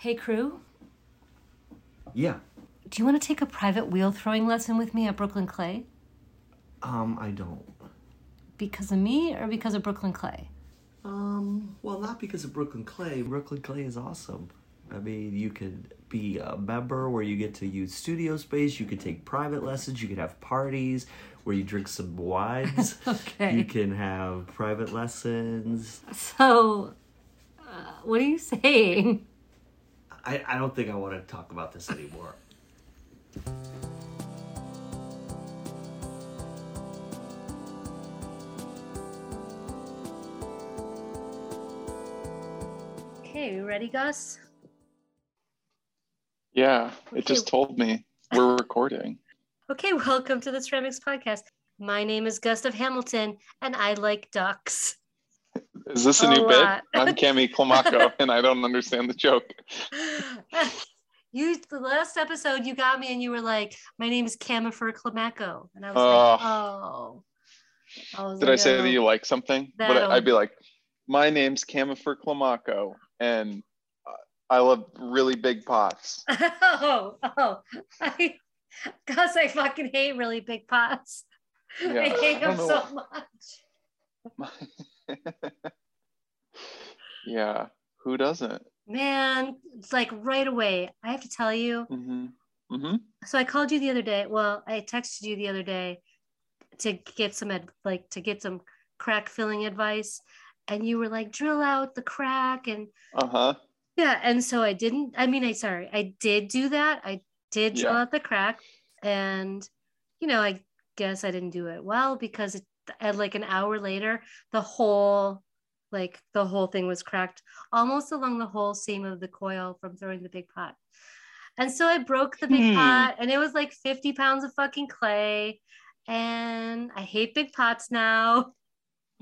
Hey, crew, Yeah. do you want to take a private wheel throwing lesson with me at Brooklyn Clay? Um, I don't. Because of me or because of Brooklyn Clay? Um, well, not because of Brooklyn Clay. Brooklyn Clay is awesome. I mean, you could be a member where you get to use studio space. You could take private lessons. You could have parties where you drink some wines. Okay. You can have private lessons. So, uh, what are you saying? I, I don't think I want to talk about this anymore. Okay, you ready, Gus? Yeah, it just told me we're recording. Okay, welcome to the Ceramics Podcast. My name is Gustav Hamilton, and I like ducks. Is this a, A new bit? I'm Cami Klomako, and I don't understand the joke. you the last episode you got me and you were like, my name is Camifer Clamacco. And I was Oh. like, oh. I Did I say oh. that you like something? But That'll- I'd be like, my name's Camifer Klomako, and uh, I love really big pots. oh, oh. I, Gus, I fucking hate really big pots. I Yeah, hate I them don't so know. much. yeah, who doesn't? Man, it's like right away. I have to tell you. hmm hmm So I called you the other day. Well, I texted you the other day to get some ad, like to get some crack filling advice, and you were like, drill out the crack and Uh huh. yeah. And so I didn't. I mean, I sorry, I did do that. I did drill Yeah. out the crack, and you know, I guess I didn't do it well because it, at like an hour later, the whole like the whole thing was cracked almost along the whole seam of the coil from throwing the big pot. And so I broke the big Hmm. pot, and it was like 50 pounds of fucking clay. And I hate big pots now.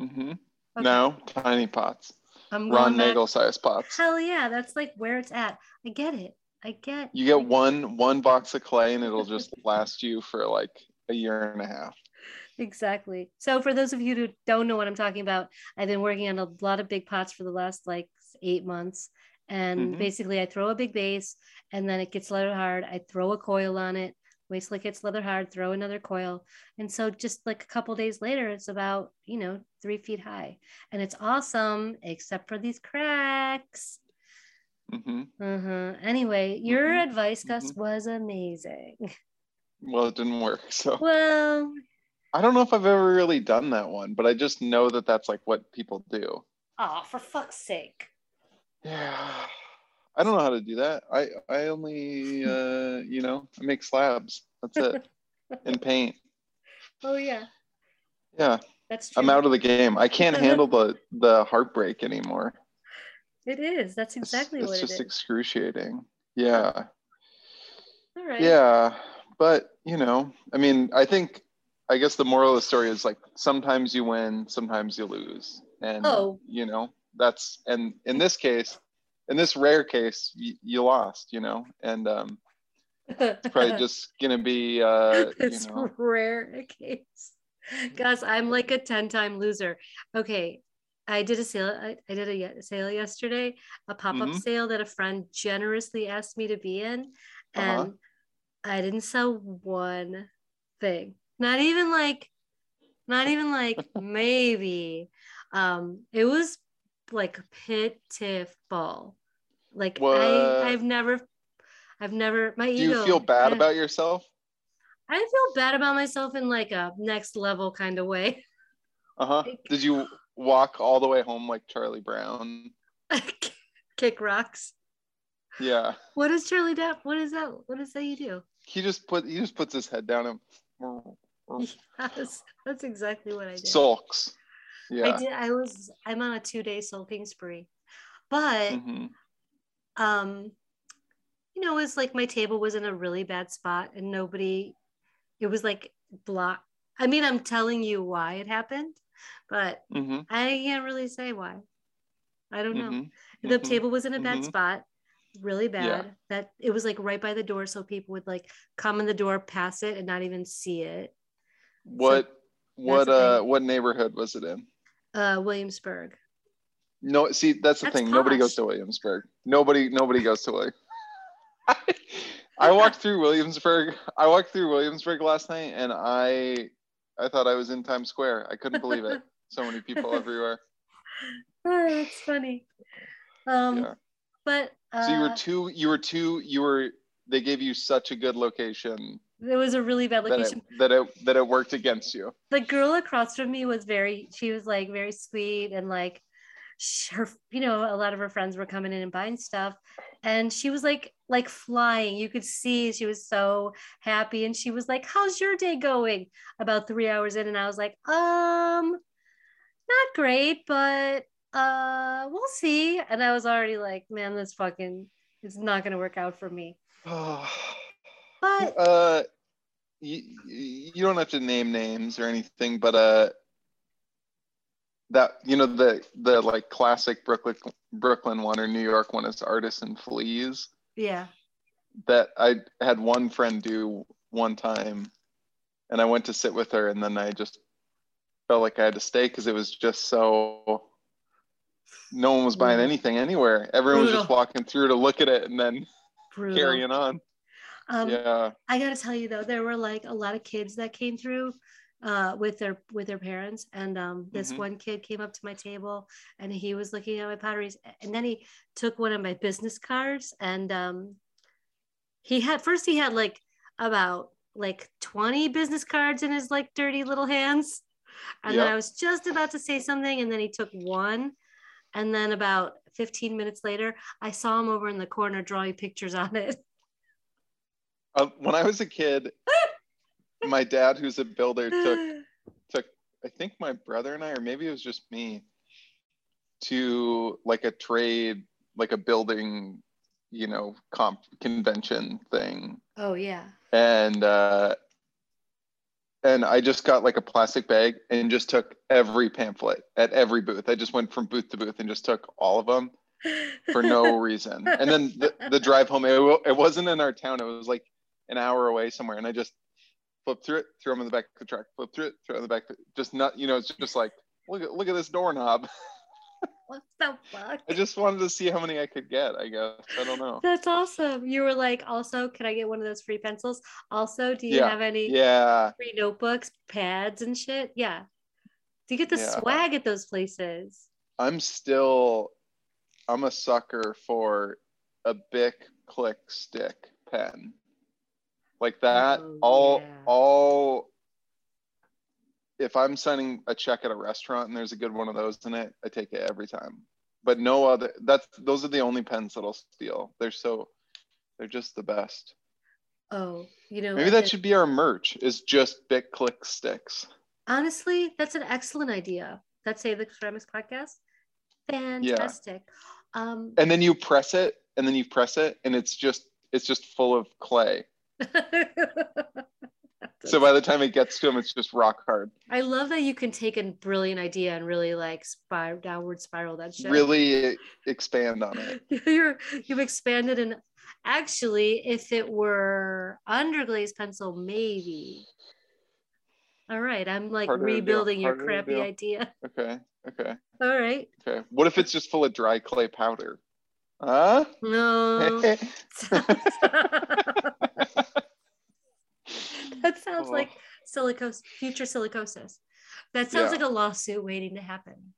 Mm-hmm. Okay, No, tiny pots. I'm Ron going. Nagle size pots. Hell yeah, that's like where it's at. I get it. I get. You get one one box of clay, and it'll just last you for like a year and a half. Exactly. So for those of you who don't know what I'm talking about, I've been working on a lot of big pots for the last like eight months. And Mhm. basically I throw a big base and then it gets leather hard. I throw a coil on it, wait till it gets leather hard, throw another coil. And so just like a couple days later, it's about, you know, three feet high. And it's awesome, except for these cracks. hmm Uh-huh. Anyway, your Mhm. advice, Gus, Mhm. was amazing. Well, it didn't work. So Well, I don't know if I've ever really done that one, but I just know that that's like what people do. oh, for fuck's sake. Yeah. I don't know how to do that. I I only uh, you know, I make slabs. That's it. and paint. Oh yeah, Yeah. that's true. I'm out of the game. I can't handle the the heartbreak anymore. It is. That's exactly it's, what just it is. excruciating. Yeah. All right. Yeah. But, you know, I mean, I think I guess the moral of the story is like sometimes you win, sometimes you lose. And Oh. you know, that's and in this case, in this rare case, you, you lost, you know, and um it's probably just gonna be uh it's you know rare case. Guys, I'm like a 10 time loser. Okay. I did a sale. I, I did a sale yesterday, a pop up Mhm. sale that a friend generously asked me to be in. And Uh-huh. I didn't sell one thing. Not even like, not even like maybe. Um, it was like pitiful. Like What? I, I've never, I've never. My do ego. you feel bad I- about yourself? I feel bad about myself in like a next level kind of way. Uh-huh. Like- Did you walk all the way home like Charlie Brown? Kick rocks. Yeah. What is Charlie Depp? What is that? What is that you do? He just put he just puts his head down and Yes, that's exactly what I did. sulks. Yeah. I did. I was. I'm on a two day sulking spree, but Mhm. um, you know, it's like my table was in a really bad spot and nobody. It was like block. I mean, I'm telling you why it happened, but Mhm. I can't really say why. I don't know. Mhm. The Mhm. table was in a bad Mhm. spot, really bad. Yeah. That it was like right by the door, so people would like come in the door, pass it, and not even see it. What what uh what neighborhood was it in? Uh, Williamsburg. No, see, that's the That's thing. Nobody goes to Williamsburg. Nobody, nobody goes to William. I walked through Williamsburg. I walked through Williamsburg last night, and I, I thought I was in Times Square. I couldn't believe it. So many people everywhere. Oh, that's funny. Um, Yeah. but uh, So you were too. You were too. You were. They gave you such a good location it was a really bad that it, location. that it that it worked against you. the girl across from me was very she was like very sweet and like her you know a lot of her friends were coming in and buying stuff. And she was like like flying. You could see she was so happy. And she was like how's your day going? about three hours in. And i was like um not great but uh we'll see. And i was already like man this fucking it's not gonna work out for me but uh, you, you don't have to name names or anything, but uh, that you know the the like classic Brooklyn Brooklyn one or New York one is Artists & Fleas yeah that I had one friend do one time, and I went to sit with her, and then I just felt like I had to stay because it was just so. No one was buying anything anywhere. Everyone was just walking through to look at it and then brutal. carrying on. Um yeah. I gotta tell you though, there were like a lot of kids that came through uh, with their with their parents, and um, this Mhm. one kid came up to my table and he was looking at my potteries, and then he took one of my business cards, and um, he had first he had like about like twenty business cards in his like dirty little hands, and then I was just about to say something, and then he took one. And then about 15 minutes later, I saw him over in the corner drawing pictures on it. Uh, when I was a kid, my dad, who's a builder, took took I think my brother and I, or maybe it was just me, to like a trade, like a building, you know, comp convention thing, Oh yeah. and uh, and I just got like a plastic bag and just took every pamphlet at every booth. I just went from booth to booth and just took all of them for no reason. And then the, the drive home, it, it wasn't in our town. It was like an hour away somewhere. And I just flip through it, throw them in the back of the truck, flip through it, throw it in the back. Just not, you know, it's just like, look at, look at this doorknob. what the fuck? I just wanted to see how many I could get, I guess. I don't know. That's awesome. You were like, also, can I get one of those free pencils? Also, do you Yeah. have any Yeah. free notebooks, pads, and shit? Yeah. Do you get the Yeah. swag at those places? I'm still, I'm a sucker for a Bic click stick pen. Like that, Oh, all, yeah. all, if I'm signing a check at a restaurant and there's a good one of those in it, I take it every time. But no other, that's, those are the only pens that I'll steal. They're so, they're just the best. Oh, you know, Maybe that should be our merch is just Bic click sticks. honestly, that's an excellent idea. That's Save the Ceramics podcast. Fantastic. Um, And then you press it and then you press it and it's just, it's just full of clay. So by the time it gets to him, it's just rock hard. I love that you can take a brilliant idea and really like spiral downward spiral that shit. Really expand on it. You're you've expanded and actually if it were underglaze pencil, maybe. All right, I'm like Harder rebuilding your crappy idea. Okay. Okay. All right. Okay. What if it's just full of dry clay powder? Huh? No. that sounds Oh. like silicose future silicosis. That sounds Yeah. like a lawsuit waiting to happen.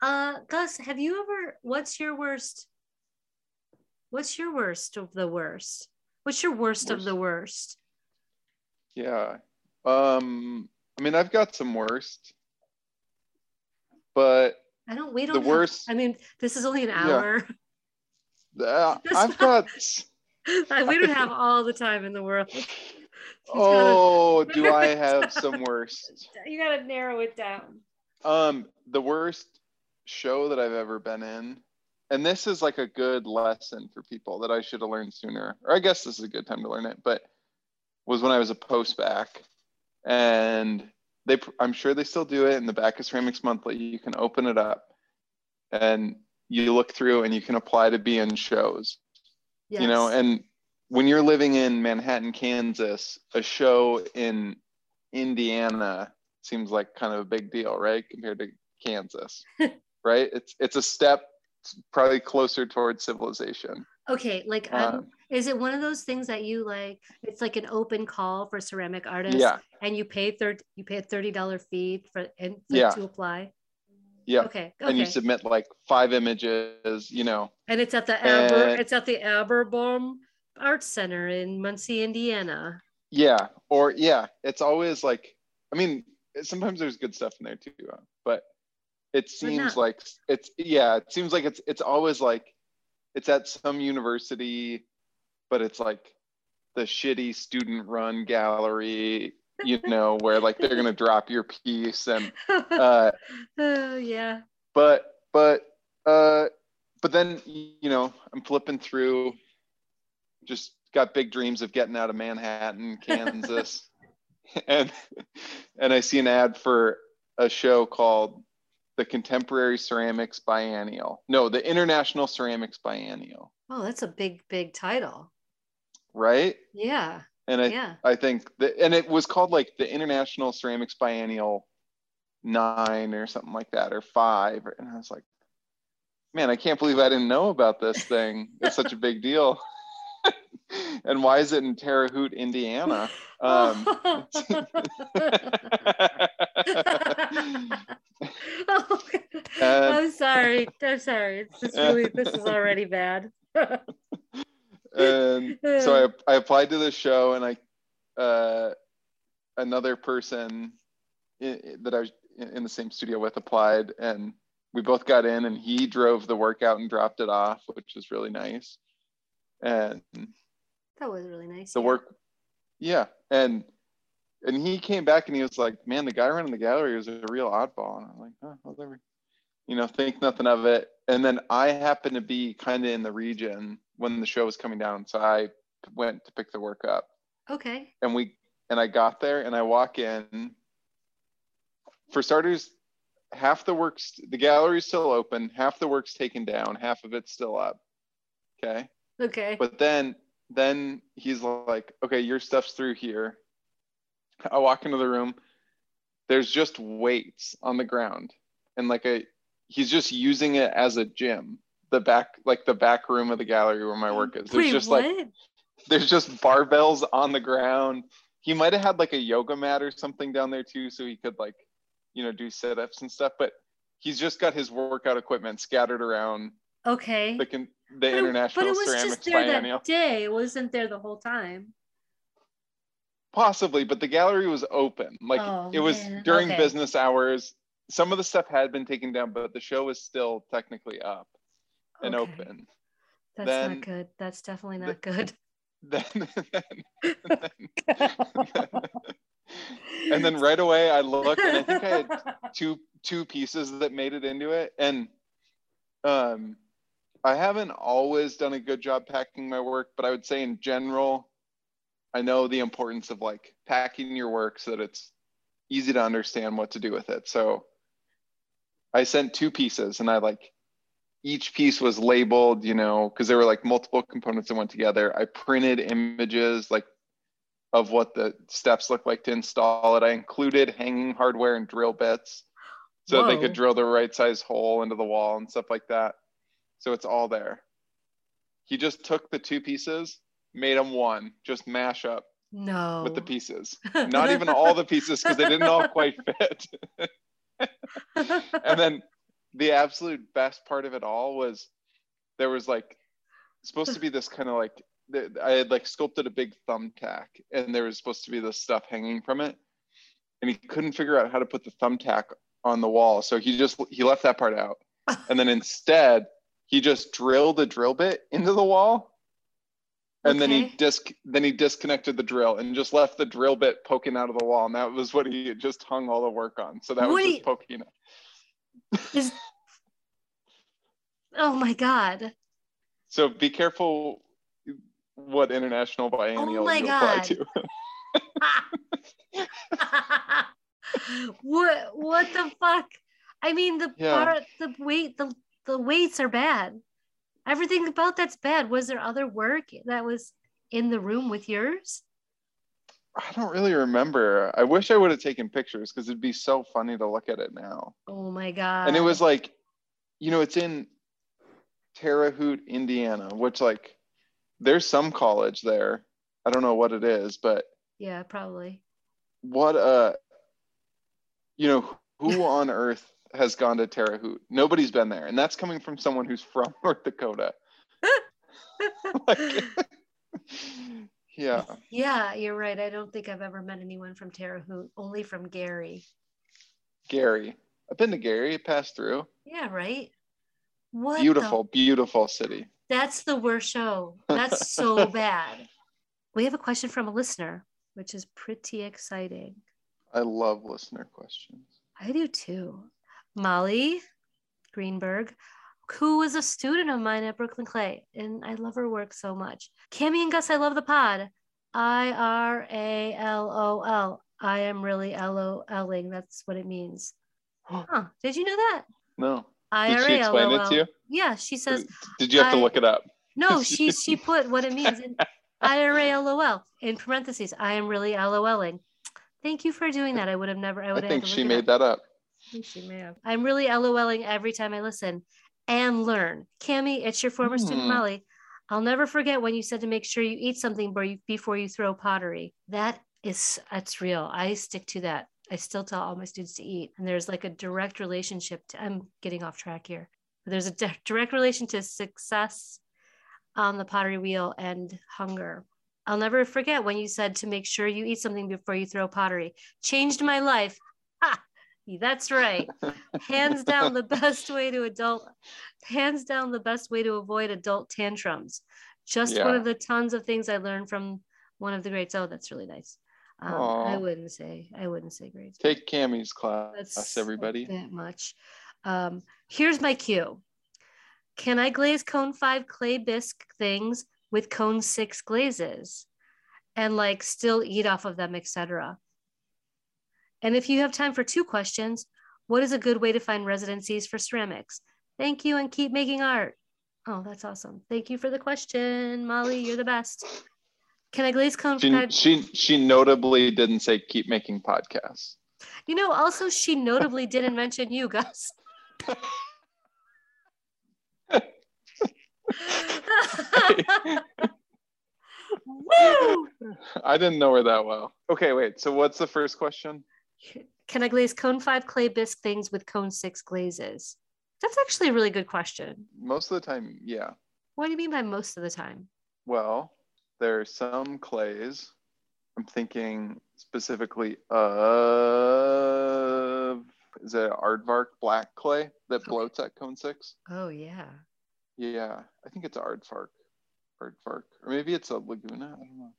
Uh Gus, have you ever what's your worst? What's your worst of the worst? What's your worst, of the worst? yeah. Um. I mean, I've got some worst, but I don't we the don't have- worst. I mean, this is only an hour. Uh, I've got. we don't have all the time in the world. Oh, do I have some worst? you gotta narrow it down. Um, the worst show that I've ever been in, and this is like a good lesson for people that I should have learned sooner, or I guess this is a good time to learn it, but was when I was a post back, and they, I'm sure they still do it in the back of Ceramics Monthly. You can open it up, and you look through, and you can apply to be in shows Yes. you know and when you're living in manhattan kansas a show in indiana seems like kind of a big deal right compared to kansas right? It's it's a step probably closer towards civilization. Okay, like um, Um, is it one of those things that you like it's like an open call for ceramic artists Yeah, and you pay third you pay a $30 fee for and Yeah. to apply? Yeah. Okay. And you submit like five images, you know. And it's at the Aber and- it's at the Aberbaum Arts Center in Muncie, Indiana. Yeah, or yeah, it's always like I mean, sometimes there's good stuff in there too, uh, but it seems like it's yeah, it seems like it's it's always like it's at some university, but it's like the shitty student run gallery, you know, where like they're gonna drop your piece and uh oh yeah. but but uh but then you know i'm flipping through just got big dreams of getting out of manhattan kansas and and i see an ad for a show called the contemporary ceramics biennial no the international ceramics biennial Oh, that's a big, big title. right Yeah. And i Yeah. i think that and it was called like the international ceramics biennial nine or something like that or five and i was like man i can't believe i didn't know about this thing it's such a big deal and why is it in terre haute indiana um, Oh, I'm sorry. I'm sorry. It's just really this is already bad. And so I, I applied to the show and i uh, another person i- that i was in in the same studio with applied and we both got in and he drove the workout and dropped it off which was really nice and that was really nice. the yeah. work yeah and and he came back and he was like man the guy running the gallery was a real oddball and i'm like oh whatever you know think nothing of it. And then i happened to be kind of in the region when the show was coming down so i went to pick the work up. Okay. and we and i got there and i walk in. For starters half the work's the gallery's still open half the work's taken down half of it's still up. Okay? Okay. but then then he's like okay your stuff's through here. I walk into the room. There's just weights on the ground and like a he's just using it as a gym the back like the back room of the gallery where my work is there's Wait, just what? like there's just barbells on the ground he might have had like a yoga mat or something down there too so he could like you know do sit-ups and stuff but he's just got his workout equipment scattered around okay. the con- the But it- international but it was ceramics just there biennial that day. It wasn't there the whole time. Possibly, but the gallery was open. Like Oh, it was man. during Okay. business hours. Some of the stuff had been taken down, but the show was still technically up and Okay. open. That's Then- not good. That's definitely the- not good. Then, and then right away I looked and I think I had two two pieces that made it into it. And um I haven't always done a good job packing my work, but I would say in general, I know the importance of like packing your work so that it's easy to understand what to do with it. So I sent two pieces and I like each piece was labeled, you know, because there were like multiple components that went together. I printed images like of what the steps look like to install it. I included hanging hardware and drill bits so they could drill the right size hole into the wall and stuff like that. So it's all there. He just took the two pieces, made them one, just mash up no. with the pieces. Not even all the pieces because they didn't all quite fit. and then the absolute best part of it all was there was like supposed to be this kind of like I had like sculpted a big thumbtack and there was supposed to be this stuff hanging from it. And he couldn't figure out how to put the thumbtack on the wall. So he just he left that part out. And then instead he just drilled a drill bit into the wall and then he Okay. disc then he disconnected the drill and just left the drill bit poking out of the wall and that was what he had just hung all the work on so that was just poking Is- oh my god. so be careful what international biennial Oh my you apply God. to what what the fuck? I mean the Yeah. part the weight the the weights are bad. Everything about that's bad. Was there other work that was in the room with yours? i don't really remember i wish i would have taken pictures because it'd be so funny to look at it now Oh my god. and it was like you know, it's in Terre Haute, Indiana, which like there's some college there. I don't know what it is, but Yeah, probably. what uh you know, who on earth has gone to Terre Haute? Nobody's been there. And that's coming from someone who's from North Dakota. Like, yeah. Yeah, you're right. I don't think I've ever met anyone from Terre Haute, only from Gary. Gary. I've been to Gary, passed through. Yeah, right. What the- Beautiful, beautiful city. That's the worst show. That's so bad. We have a question from a listener, which is pretty exciting. I love listener questions. I do too. Molly Greenberg, who was a student of mine at Brooklyn Clay, and I love her work so much. Cami and Gus, I love the pod. I R A L O L. I am really L O Ling. That's what it means. Huh. Did you know that? No. I Did she A L explain it to you? Yeah, she says Did you have to look it up? no, she she put what it means in IRALOL in parentheses. I am really LOLing. Thank you for doing that. I would have never. I I would have. think she made that up. I think she may have. I'm really LOLing every time I listen and learn. Cami, it's your former student Hmm. Molly. I'll never forget when you said to make sure you eat something before you, before you throw pottery. That is, that's real. I stick to that. I still tell all my students to eat. And there's like a direct relationship to, I'm getting off track here. But there's a di- direct relation to success on the pottery wheel and hunger. I'll never forget when you said to make sure you eat something before you throw pottery. Changed my life. Ha! That's right. Hands down the best way to adult hands down the best way to avoid adult tantrums. Just one of the tons of things I learned from one of the greats. Oh, that's really nice. Um, I wouldn't say I wouldn't say greats. Take Cammy's class, That's everybody. that much. Um, here's my cue. Can I glaze cone five clay bisque things with cone six glazes and like still eat off of them, etc.? And if you have time for two questions, what is a good way to find residencies for ceramics? Thank you and keep making art. Oh, that's awesome. Thank you for the question, Molly. You're the best. Can I glaze cone She, she she notably didn't say keep making podcasts. You know, also she notably didn't mention you, Gus. Woo! I didn't know her that well. Okay, wait. So what's the first question? Can I glaze cone five clay bisque things with cone six glazes? That's actually a really good question. Most of the time, yeah. What do you mean by most of the time? Well, there are some clays. I'm thinking specifically of is it aardvark black clay that bloats at cone six? Oh yeah. Yeah, I think it's aardvark, aardvark, or maybe it's a laguna. I don't know,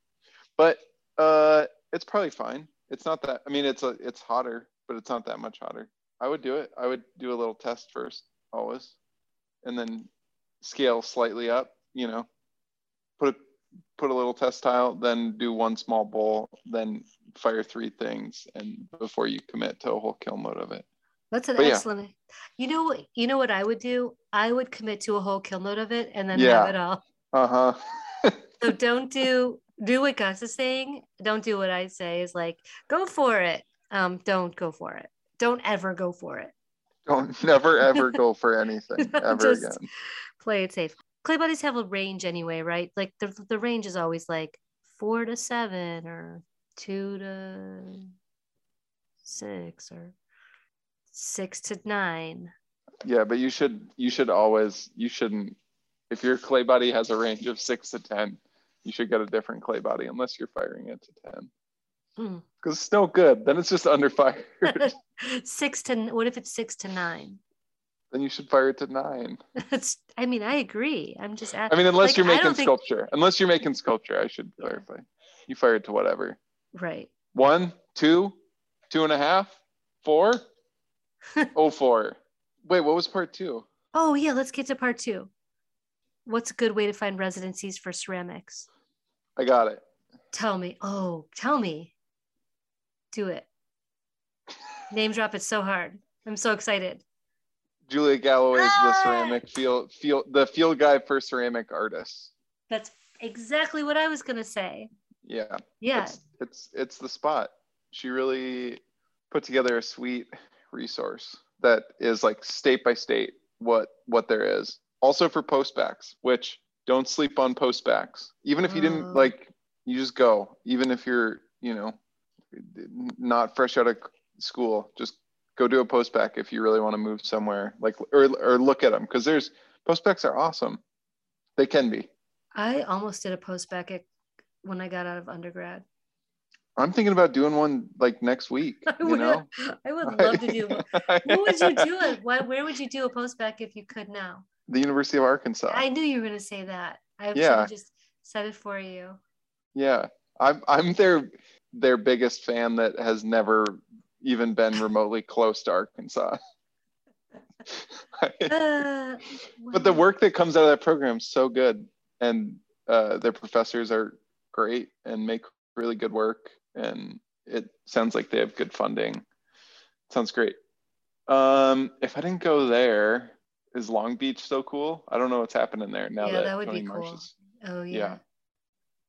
but uh, it's probably fine. It's not that. I mean, it's a it's hotter, but it's not that much hotter. I would do it. I would do a little test first, always, and then scale slightly up. You know, put a put a little test tile, then do one small bowl, then fire three things, and before you commit to a whole kiln load of it. That's an But yeah. excellent. You know? You know what I would do? I would commit to a whole kiln load of it and then Yeah. have it all. Uh huh. So don't do do what Gus is saying. Don't do what I say. Is like go for it. Um, don't go for it. Don't ever go for it. Don't never ever go for anything ever again. Play it safe. Clay bodies have a range anyway, right? Like the the range is always like four to seven or two to six or six to nine. Yeah, but you should you should always you shouldn't if your clay body has a range of six to ten, you should get a different clay body unless you're firing it to ten. Hmm. Because it's no good. Then it's just under fire. six to what if it's six to nine? then you should fire it to nine. It's. I mean, I agree. I'm just. I mean, unless Like, you're making don't think- sculpture. Unless you're making sculpture, I should clarify. You fire it to whatever. right. One, two, two and a half, four, oh four. Wait, what was part two? Oh yeah, let's get to part two. What's a good way to find residencies for ceramics? I got it. Tell me. Oh, tell me. Do it. Name drop it so hard. I'm so excited. Julia Galloway is the Ah! ceramic field field the field guide for ceramic artists. That's exactly what I was gonna say. Yeah. Yeah. It's, it's it's the spot. She really put together a sweet resource that is like state by state what what there is. Also for postbacks, which don't sleep on postbacks. Even if you didn't Oh. like, you just go. Even if you're, you know, not fresh out of school, just go do a postback if you really want to move somewhere. Like or or look at them because there's postbacks are awesome. They can be. I almost did a postback at, when I got out of undergrad. I'm thinking about doing one like next week. I You would, know, I would love to do one. What would you do it? Why, where would you do a postback if you could now? The University of Arkansas. I knew you were going to say that. I Yeah. just said it for you. Yeah, I'm I'm their their biggest fan that has never even been remotely close to Arkansas. Uh, but the work that comes out of that program is so good, and uh, their professors are great and make really good work, and it sounds like they have good funding. Sounds great. Um, if I didn't go there, is Long Beach so cool? I don't know what's happening there now Yeah, that, that would Tony be cool. is- Oh yeah. Yeah.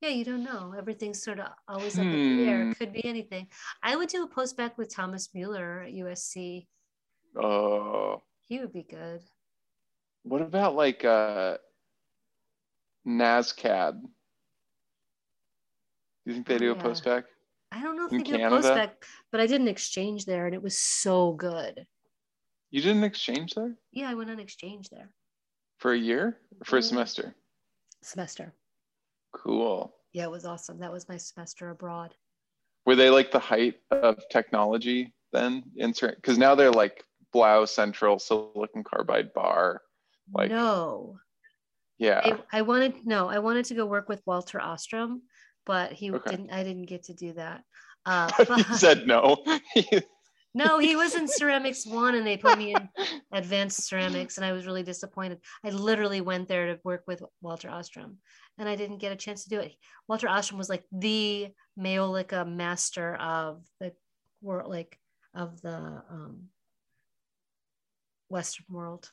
yeah. you don't know. Everything's sort of always up in the air. Hmm. It could be anything. I would do a post back with Thomas Mueller at USC. Oh, He would be good. what about like uh, NSCAD? Do you think they do a yeah. post back? I don't know if In they do a Canada? post back, but I did an exchange there and it was so good. You did an exchange there Yeah, I went on exchange there. for a year or for a semester? Semester. Cool. Yeah, it was awesome. That was my semester abroad. Were they like the height of technology then? Because now they're like Blau Central, Silicon Carbide Bar. Like- no. Yeah. I, I wanted no, I wanted to go work with Walter Ostrom, but he Okay. didn't I didn't get to do that. Uh, he but- said no. no, he was in ceramics one and they put me in advanced ceramics and I was really disappointed. I literally went there to work with Walter Ostrom and I didn't get a chance to do it. Walter Ostrom was like the Maiolica master of the world, like of the um, Western world.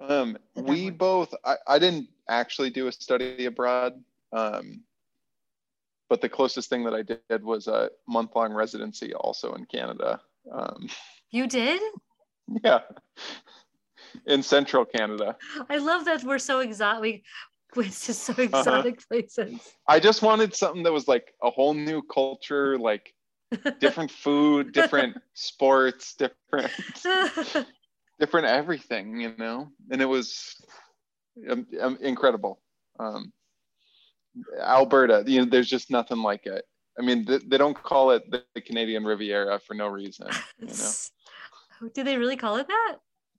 Um, we both, I, I didn't actually do a study abroad. Um, but the closest thing that I did was a month long residency also in Canada. Um, You did? yeah. In central Canada. I love that we're so exotic. We went to so Uh-huh. exotic places. I just wanted something that was like a whole new culture, like different food, different sports, different different everything, you know. And it was um, um, incredible. Um, Alberta, you know, there's just nothing like it. I mean, th- they don't call it the, Canadian Riviera for no reason. You know, Do they really call it that?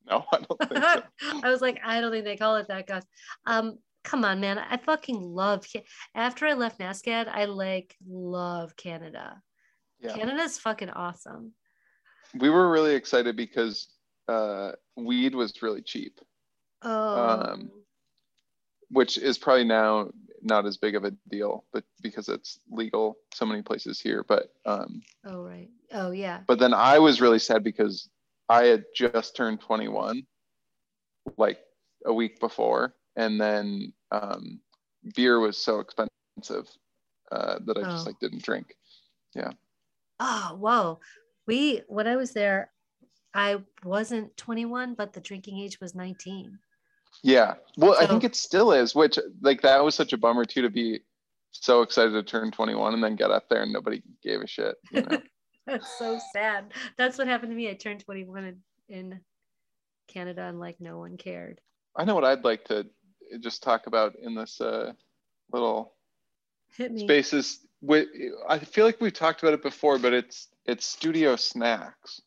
no, I don't think so. I was like, I don't think they call it that, guys. Um, come on, man. I fucking love. After I left NSCAD, I like love Canada. Yeah, Canada's fucking awesome. we were really excited because uh, weed was really cheap, Oh, Um, which is probably now not as big of a deal, but because it's legal so many places here. But um, oh right. Oh yeah. But then I was really sad because I had just turned 21, like a week before, and then um, beer was so expensive uh, that I just Oh. like didn't drink. Yeah. Oh whoa. We when I was there, I wasn't 21, but the drinking age was 19. Yeah, well, I think it still is. Which like that was such a bummer too to be so excited to turn 21 and then get up there and nobody gave a shit. You know? That's so sad. That's what happened to me. I turned 21 in, in Canada and like no one cared. I know what I'd like to just talk about in this uh, little spaces with i feel like we've talked about it before but it's it's studio snacks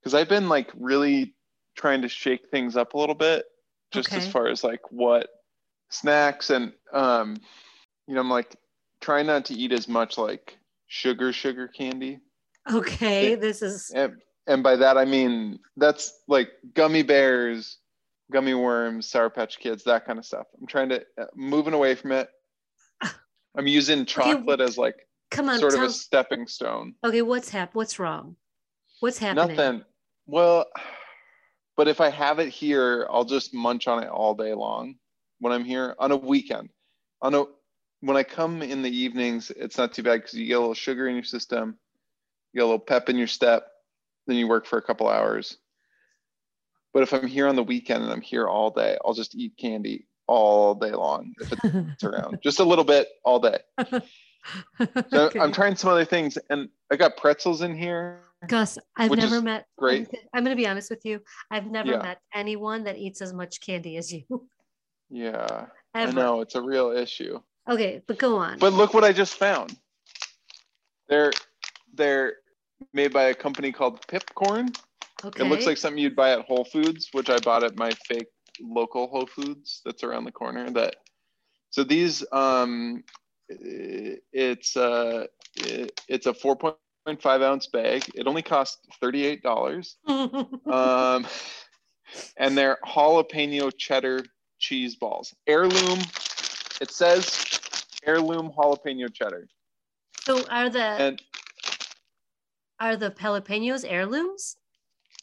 because i've been like really trying to shake things up a little bit just as far as like what snacks and um you know i'm like trying not to eat as much like sugar sugar candy Okay, Yeah. this is and, and by that i mean that's like gummy bears gummy worms sour patch kids that kind of stuff i'm trying to uh, moving away from it i'm using chocolate as like come on. sort of a stepping stone. okay, what's hap? What's wrong? What's happening? Nothing. Well, but if I have it here, I'll just munch on it all day long when I'm here on a weekend. On a when I come in the evenings, it's not too bad because you get a little sugar in your system, you get a little pep in your step, then you work for a couple hours. But if I'm here on the weekend and I'm here all day, I'll just eat candy all day long if it's around. Just a little bit all day. So Okay. I'm trying some other things and I got pretzels in here. Gus, I've which never met. great. I'm, going to be honest with you. I've never Yeah. met anyone that eats as much candy as you. Yeah, I know it's a real issue. Okay, but go on. But look what I just found. They're they're made by a company called Pipcorn. okay. It looks like something you'd buy at Whole Foods, which I bought at my fake local Whole Foods that's around the corner. That so these um it's uh it- it's a 4.5 ounce bag. It only costs $38. Um and they're jalapeno cheddar cheese balls. Heirloom. It says heirloom jalapeno cheddar. so are the And are the jalapenos heirlooms,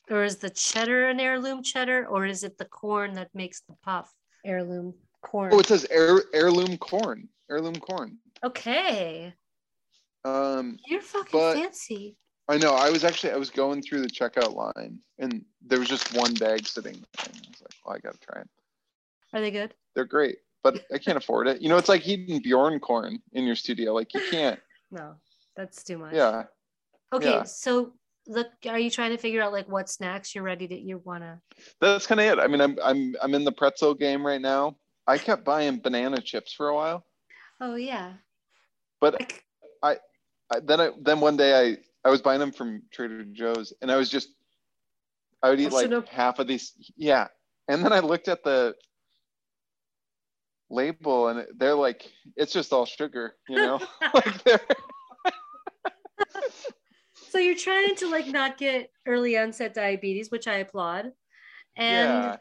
or is the cheddar an heirloom cheddar, or is it the corn that makes the puff heirloom corn? oh, it says heir, heirloom corn. Heirloom corn. okay, Um you're fucking But- fancy. I know. I was actually I was going through the checkout line and there was just one bag sitting there. And I was like, well, I gotta try it. Are they good? They're great, but I can't afford it. You know, it's like eating Bjorn corn in your studio. Like you can't. No, that's too much. Yeah. Okay, yeah. so look, are you trying to figure out like what snacks you're ready to you wanna? That's kind of it. I mean, I'm I'm I'm in the pretzel game right now. I kept buying banana chips for a while, Oh yeah. but Like, I, then I then one day I I was buying them from Trader Joe's and I was just I would eat like half of these. Yeah, and then I looked at the label and they're like it's just all sugar, you know. like they're so you're trying to like not get early onset diabetes, which I applaud. And yeah.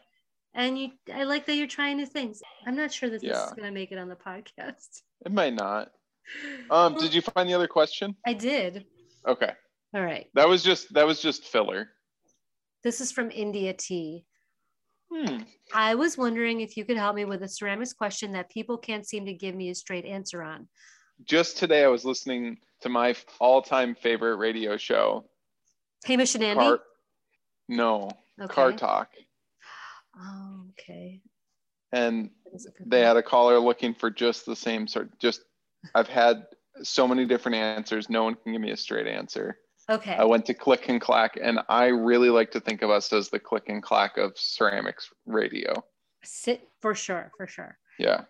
and you I like that you're trying new things. I'm not sure that this Yeah. is gonna make it on the podcast. It might not. Um, did you find the other question? I did. Okay, All right. that was just that was just filler. This is from India T. Hmm. I was wondering if you could help me with a ceramics question that people can't seem to give me a straight answer on. Just today, I was listening to my all-time favorite radio show, Hamish and Andy. Car. No, okay. Car Talk, Oh, okay. and That is a good they one. had a caller looking for just the same sort. Just I've had so many different answers. No one can give me a straight answer. Okay. I went to Click and Clack, and I really like to think of us as the Click and Clack of ceramics radio. Sit for sure, for sure. Yeah,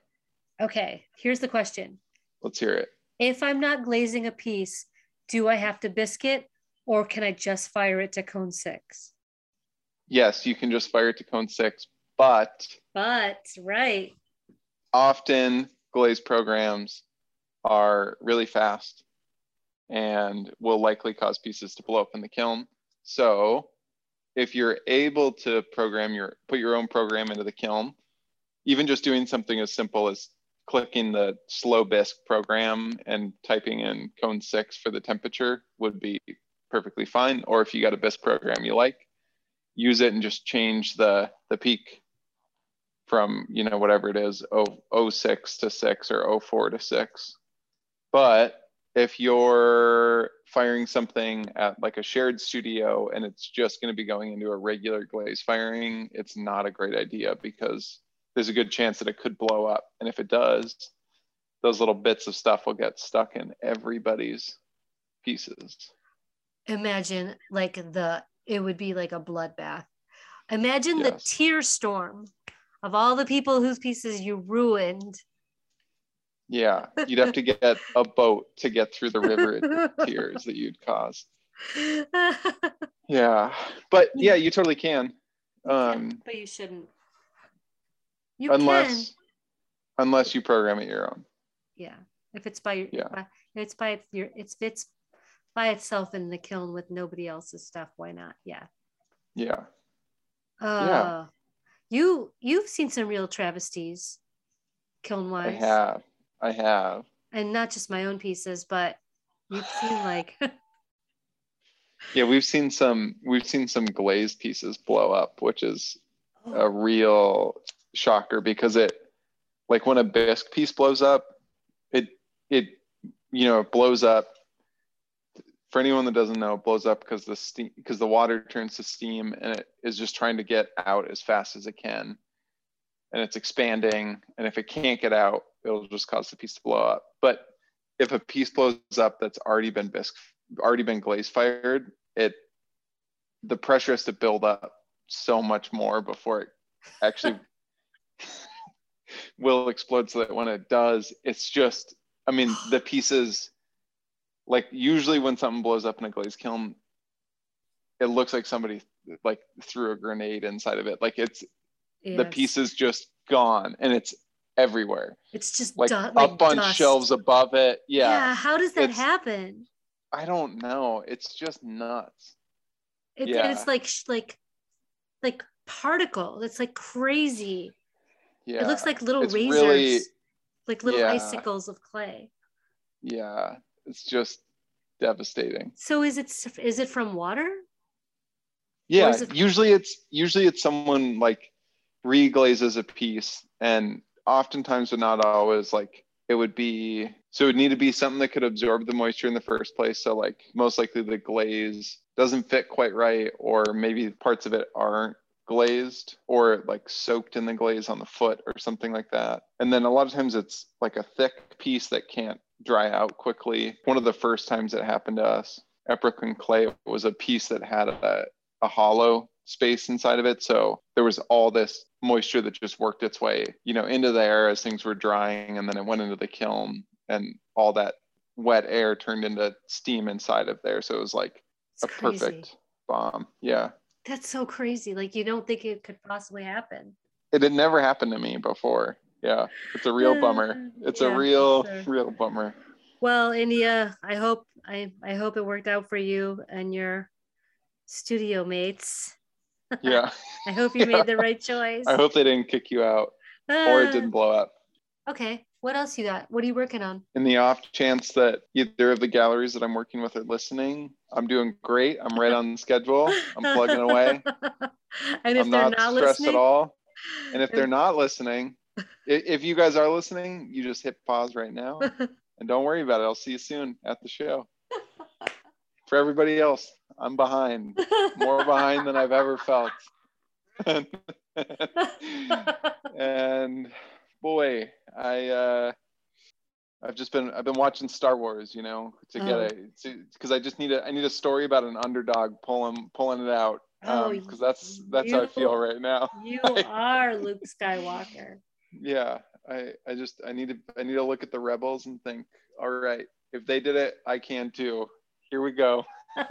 Okay. Here's the question. let's hear it. If I'm not glazing a piece, do I have to bisque it or can I just fire it to cone six? Yes, you can just fire it to cone six, but But right. often glaze programs are really fast and will likely cause pieces to blow up in the kiln. So if you're able to program your put your own program into the kiln, even just doing something as simple as clicking the slow bisque program and typing in cone six for the temperature would be perfectly fine. Or if you got a bisque program you like, use it and just change the the peak from you know whatever it is oh, 06 to 6 or 04 to 6 but if you're firing something at like a shared studio and it's just going to be going into a regular glaze firing it's not a great idea because there's a good chance that it could blow up and if it does those little bits of stuff will get stuck in everybody's pieces Imagine like the it would be like a bloodbath. Imagine the tear storm of all the people whose pieces you ruined. Yeah you'd have to get a boat to get through the river of tears that you'd cause Yeah, but yeah, you totally can. Um, but you shouldn't. You unless can. unless you program it your own. Yeah. If it's by your Yeah. by, if it's by your it's it's by itself in the kiln with nobody else's stuff, why not? Yeah. Yeah. Uh you you've seen some real travesties kiln wise. I have. I have. And not just my own pieces, but you've seen like Yeah, we've seen some we've seen some glazed pieces blow up, which is Oh. a real shocker because it like when a bisque piece blows up, it it you know, it blows up for anyone that doesn't know, it blows up because the steam because the water turns to steam and it is just trying to get out as fast as it can. And it's expanding. And if it can't get out, it'll just cause the piece to blow up. But if a piece blows up that's already been bisque already been glaze fired, it the pressure has to build up so much more before it actually will explode so that when it does, it's just I mean the pieces like usually when something blows up in a glaze kiln, it looks like somebody like threw a grenade inside of it. Like it's Yeah, the pieces just gone and it's everywhere. It's just Like du- up like on dust. shelves above it. Yeah. Yeah. How does that It's- happen? I don't know. It's just nuts. It, Yeah. It's like like like particle. It's like crazy. Yeah. It looks like little It's razors, really- like little yeah. icicles of clay. yeah. It's just devastating. So is it is it from water? Yeah. it- Usually it's usually it's someone like reglazes a piece and oftentimes but not always like it would be so it would need to be something that could absorb the moisture in the first place. So like most likely the glaze doesn't fit quite right or maybe parts of it aren't glazed or like soaked in the glaze on the foot or something like that. And then a lot of times it's like a thick piece that can't dry out quickly. One of the first times it happened to us at clay was a piece that had a, a hollow space inside of it so there was all this moisture that just worked its way you know into the air as things were drying and then it went into the kiln and all that wet air turned into steam inside of there so it was like It's a crazy. perfect bomb yeah That's so crazy. Like you don't think it could possibly happen. it had never happened to me before yeah it's a real uh, bummer it's Yeah, a real sure. real bummer Well, India, I hope I I hope it worked out for you and your studio mates. Yeah I hope you Yeah. made the right choice. i hope they didn't kick you out or it didn't blow up Ah, Okay. What else you got? What are you working on? in the off chance that either of the galleries that i'm working with are listening i'm doing great i'm right on schedule i'm plugging away and if i'm they're not, not, stressed listening, at all and if they're not listening if you guys are listening you just hit pause right now and don't worry about it i'll see you soon at the show for everybody else i'm behind more behind than i've ever felt and boy i uh i've just been i've been watching star wars you know to get Oh. it because i just need a i need a story about an underdog pulling pulling it out Oh, because that's that's how i feel right now you are Luke Skywalker. yeah i i just i need to i need to look at the rebels and think all right if they did it i can too here we go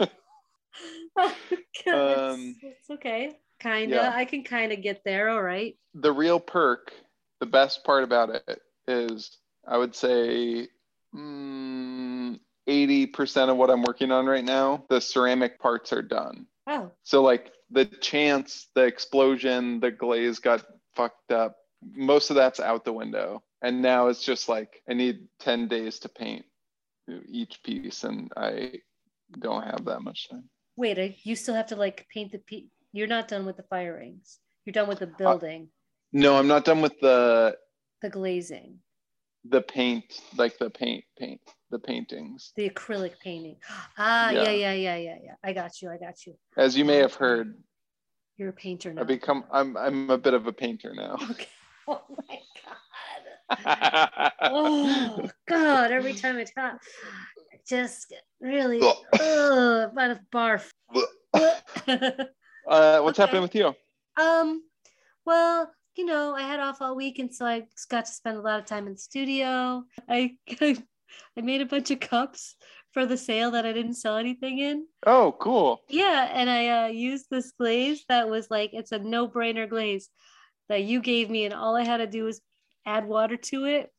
it's, Um, it's okay. Kinda. yeah. I can kind of get there. All right. the real perk, the best part about it is I would say mm, 80% of what I'm working on right now, the ceramic parts are done. Oh, So, like the chance, the explosion, the glaze got fucked up, most of that's out the window. And now it's just like, I need 10 days to paint each piece, and I don't have that much time. wait. uh, You still have to like paint the pe You're not done with the firings. You're done with the building, No, I'm not done with the the glazing, the paint, like the paint, paint, the paintings. the acrylic painting. Ah, Yeah. yeah, yeah, yeah, yeah, yeah. I got you. I got you. As you may have heard, You're a painter now. I become I'm I'm a bit of a painter now. Okay. Oh my god. Oh god. Every time I talk, just really Ugh. about to barf. uh, what's Okay. happening with you? um, well, you know, I had off all week, and so I just got to spend a lot of time in the studio. I I made a bunch of cups for the sale that I didn't sell anything in. Oh, cool. Yeah, and I uh, used this glaze that was like it's a no-brainer glaze that you gave me, and all I had to do was add water to it.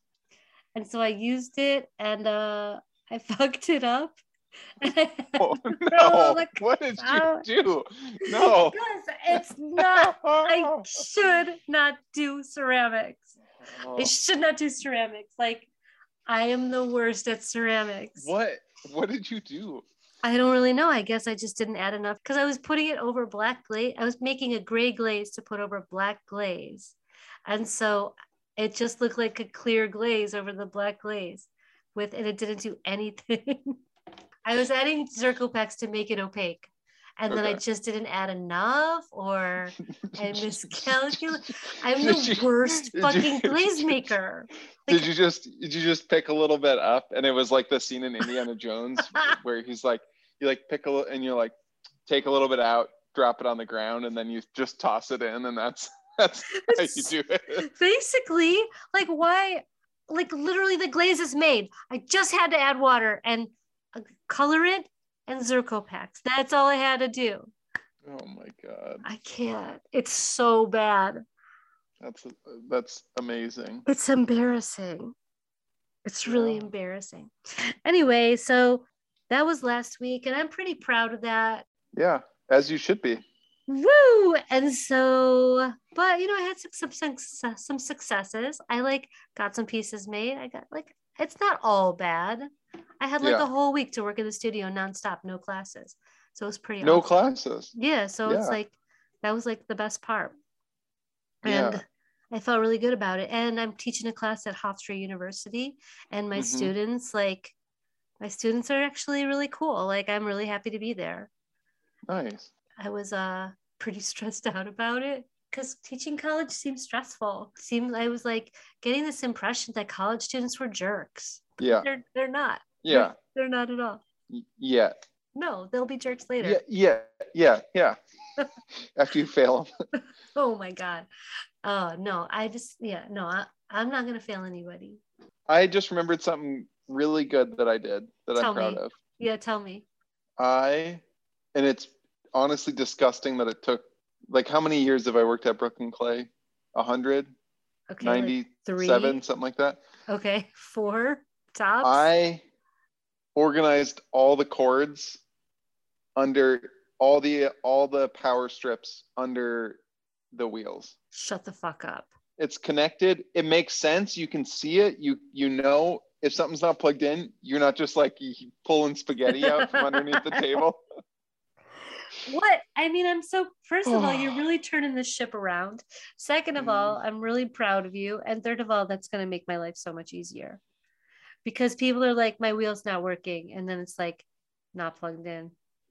And so I used it, and uh, I fucked it up. And I had Oh, no. What did you do? No. Because it's not. I should not do ceramics. Oh. I should not do ceramics. Like I am the worst at ceramics. What what did you do? I don't really know. I guess I just didn't add enough because I was putting it over black glaze. I was making a gray glaze to put over black glaze. And so it just looked like a clear glaze over the black glaze with and it didn't do anything. I was adding Zircopax to make it opaque. And then I just didn't add enough, or I miscalculated. I'm Did the you- worst did you- fucking glaze maker. Did you just did you just pick a little bit up and it was like the scene in Indiana Jones where he's like you like pick a little and you're like take a little bit out, drop it on the ground, and then you just toss it in and that's that's how you do it. Basically, like why? Like literally, the glaze is made. I just had to add water and color it and Zircopax. That's all I had to do. Oh my god. I can't. It's so bad. That's that's amazing. It's embarrassing. It's really Yeah. embarrassing. Anyway, so that was last week, and I'm pretty proud of that. Yeah, as you should be. Woo! And so, but you know, I had some some success, some successes. I like got some pieces made. I got like it's not all bad. I had like Yeah. a whole week to work in the studio nonstop, no classes. So it was pretty No awesome. classes. Yeah, so it's like that was like the best part. Yeah. And I felt really good about it. And I'm teaching a class at Hofstra University, and my Mhm. students, like, my students are actually really cool. Like, I'm really happy to be there. Nice. I was uh pretty stressed out about it because teaching college seems stressful. Seemed I was like getting this impression that college students were jerks. Yeah. They're they're not. Yeah. They're not at all. Yeah. No, they'll be jerks later. Yeah. Yeah. Yeah. Yeah. After you fail 'em. Oh my god. Oh no, I just yeah, no, I, I'm not gonna fail anybody. I just remembered something really good that I did that Tell I'm proud me. of. Yeah, tell me. I, and it's honestly disgusting that it took, like, how many years have I worked at Brooklyn Clay? A hundred, Okay. ninety-seven, three. something like that. Okay. Four tops. I organized all the cords under all the all the power strips under the wheels. Shut the fuck up. It's connected. It makes sense. You can see it. You you know if something's not plugged in, you're not just like pulling spaghetti out from underneath the table. What? I mean, I'm so, first of all, you're really turning this ship around. Second of all, Mm. I'm really proud of you. And third of all, that's going to make my life so much easier because people are like, my wheel's not working. And then it's like not plugged in.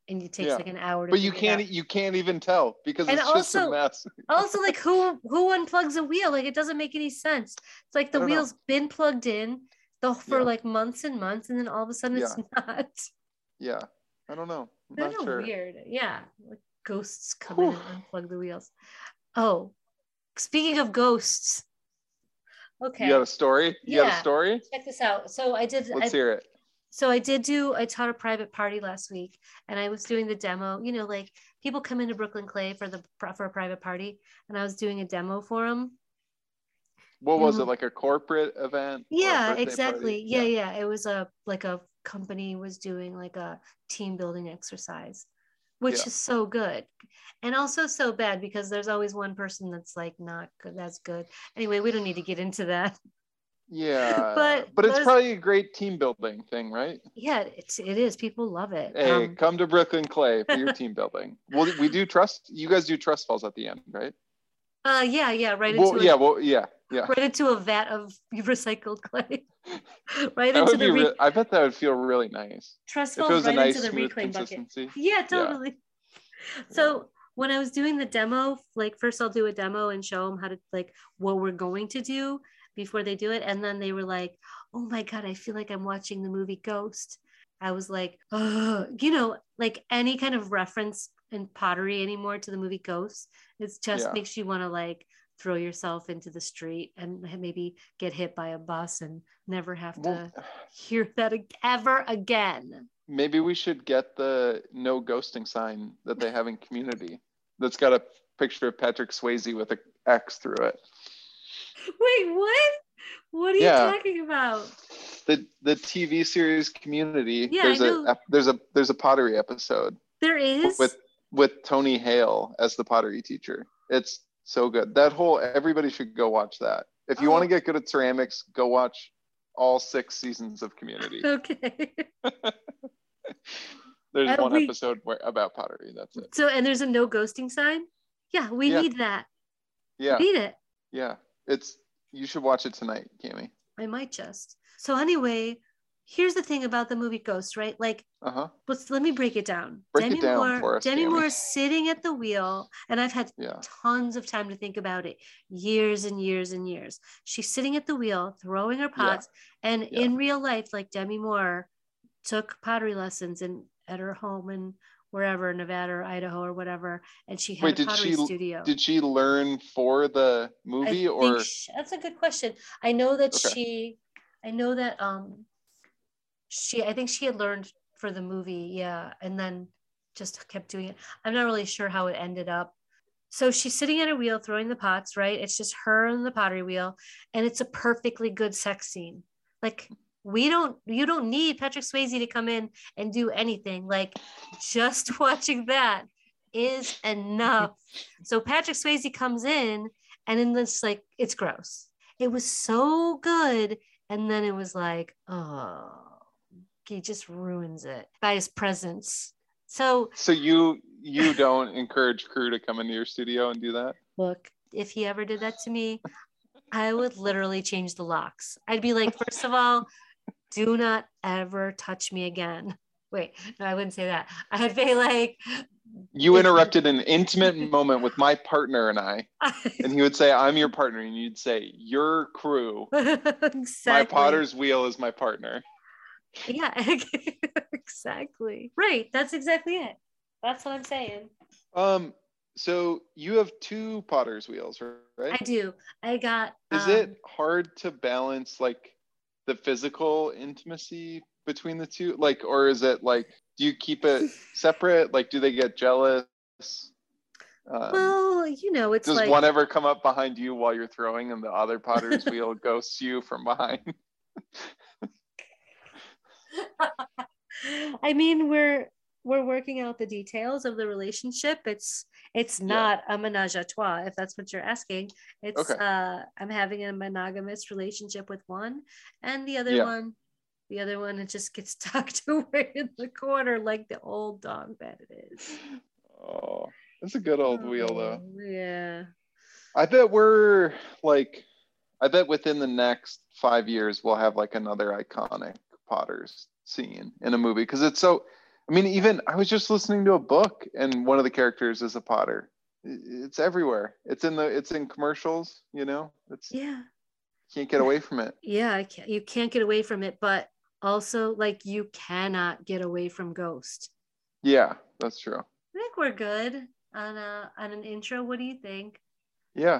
And it takes Yeah. like an hour to But you figure it out. can't you can't even tell because And it's just a also- mess. also like who who unplugs a wheel like it doesn't make any sense it's like the don't know. wheel's been plugged in the, for Yeah. like months and months and then all of a sudden it's not Yeah. I don't know. I'm they're not so sure. weird yeah like ghosts come in and unplug the wheels oh speaking of ghosts okay You got a story? You got Yeah. a story? check this out so i did Let's I, hear it. so I did do I taught a private party last week and I was doing the demo you know like people come into Brooklyn Clay for the for a private party and I was doing a demo for them What was Mhm. it like a corporate event? yeah exactly party? yeah, yeah it was a like a company was doing like a team building exercise which Yeah. is so good and also so bad because there's always one person that's like not good that's good anyway we don't need to get into that Yeah. But but it's probably a great team building thing, right? yeah it's it is people love it Hey, Um, come to Brooklyn Clay for your team building. Well, we do trust. You guys do trust falls at the end, right? uh yeah yeah right into Well, yeah. Well, yeah, yeah. right into a vat of recycled clay right That into the re- Re- I bet that would feel really nice trust falls right nice into the reclaim bucket. Yeah, totally. So when I was doing the demo, like first I'll do a demo and show them how to like what we're going to do before they do it, and then they were like, "Oh my god, I feel like I'm watching the movie Ghost." I was like, "Oh, you know, like any kind of reference in pottery anymore to the movie Ghost, it just Yeah. makes you want to like throw yourself into the street and maybe get hit by a bus and never have to Well, hear that ever again." maybe we should get the no ghosting sign that they have in Community. That's got a picture of Patrick Swayze with an X through it. Wait, what? What are Yeah. you talking about? The the TV series Community. Yeah, I there's know. a there's a there's a pottery episode There is. with with Tony Hale as the pottery teacher. It's so good. That whole everybody should go watch that. If you Oh. want to get good at ceramics, go watch all six seasons of Community. okay. There's Uh, one we- episode where about pottery. That's it. So, and there's a no ghosting sign. Yeah, we Yeah. need that. Yeah, We need it. yeah. It's you should watch it tonight, Cami. I might just. So anyway, here's the thing about the movie Ghost, right? Like, Uh-huh. let's let me break it down. Break it Demi down Moore, for us, Demi Tammy. Moore is sitting at the wheel, and I've had Yeah. tons of time to think about it, years and years and years. She's sitting at the wheel, throwing her Yeah. pots, and Yeah. in real life, like Demi Moore took pottery lessons in at her home in wherever Nevada or Idaho or whatever, and she had Wait, a did pottery she studio. did she learn for the movie or sh- that's a good question. I know that Okay. she, I know that um, she, I think she had learned for the movie, yeah, and then just kept doing it. I'm not really sure how it ended up. So she's sitting at a wheel throwing the pots, right? It's just her and the pottery wheel, and it's a perfectly good sex scene. Like we don't, you don't need Patrick Swayze to come in and do anything. Like just watching that is enough. So Patrick Swayze comes in and then it's like it's gross. It was so good, and then it was like, oh, he just ruins it by his presence. So so you you don't encourage crew to come into your studio and do that? look, if he ever did that to me, I would literally change the locks. I'd be like, first of all, do not ever touch me again. Wait, no, I wouldn't say that. I'd be like, You interrupted an intimate moment with my partner and I, and he would say, I'm your partner, and you'd say, Your crew. exactly. My potter's wheel is my partner. Yeah, exactly. Right. That's exactly it. That's what I'm saying. Um, so you have two potter's wheels, right? I do. I got. Is um, it hard to balance like the physical intimacy between the two? Like, or is it like, do you keep it separate? Like, do they get jealous? Um, Well, you know, it's does like. one ever come up behind you while you're throwing and the other potter's wheel ghosts you from behind? I mean, we're we're working out the details of the relationship. It's it's Yeah. not a menage a trois, if that's what you're asking. It's Okay. uh I'm having a monogamous relationship with one, and the other Yeah. one, the other one, it just gets tucked away in the corner like the old dog that it is. Oh, it's a good old wheel though. Oh, Yeah. I bet we're like, I bet within the next five years we'll have like another iconic Potter's scene in a movie because it's so. I mean, even I was just listening to a book and one of the characters is a Potter. It's everywhere. It's in the. It's in commercials. You know, it's Yeah. can't get away from it. Yeah, I can't, you can't get away from it, but also like you cannot get away from Ghost. Yeah, that's true. I think we're good on a on an intro. What do you think? Yeah.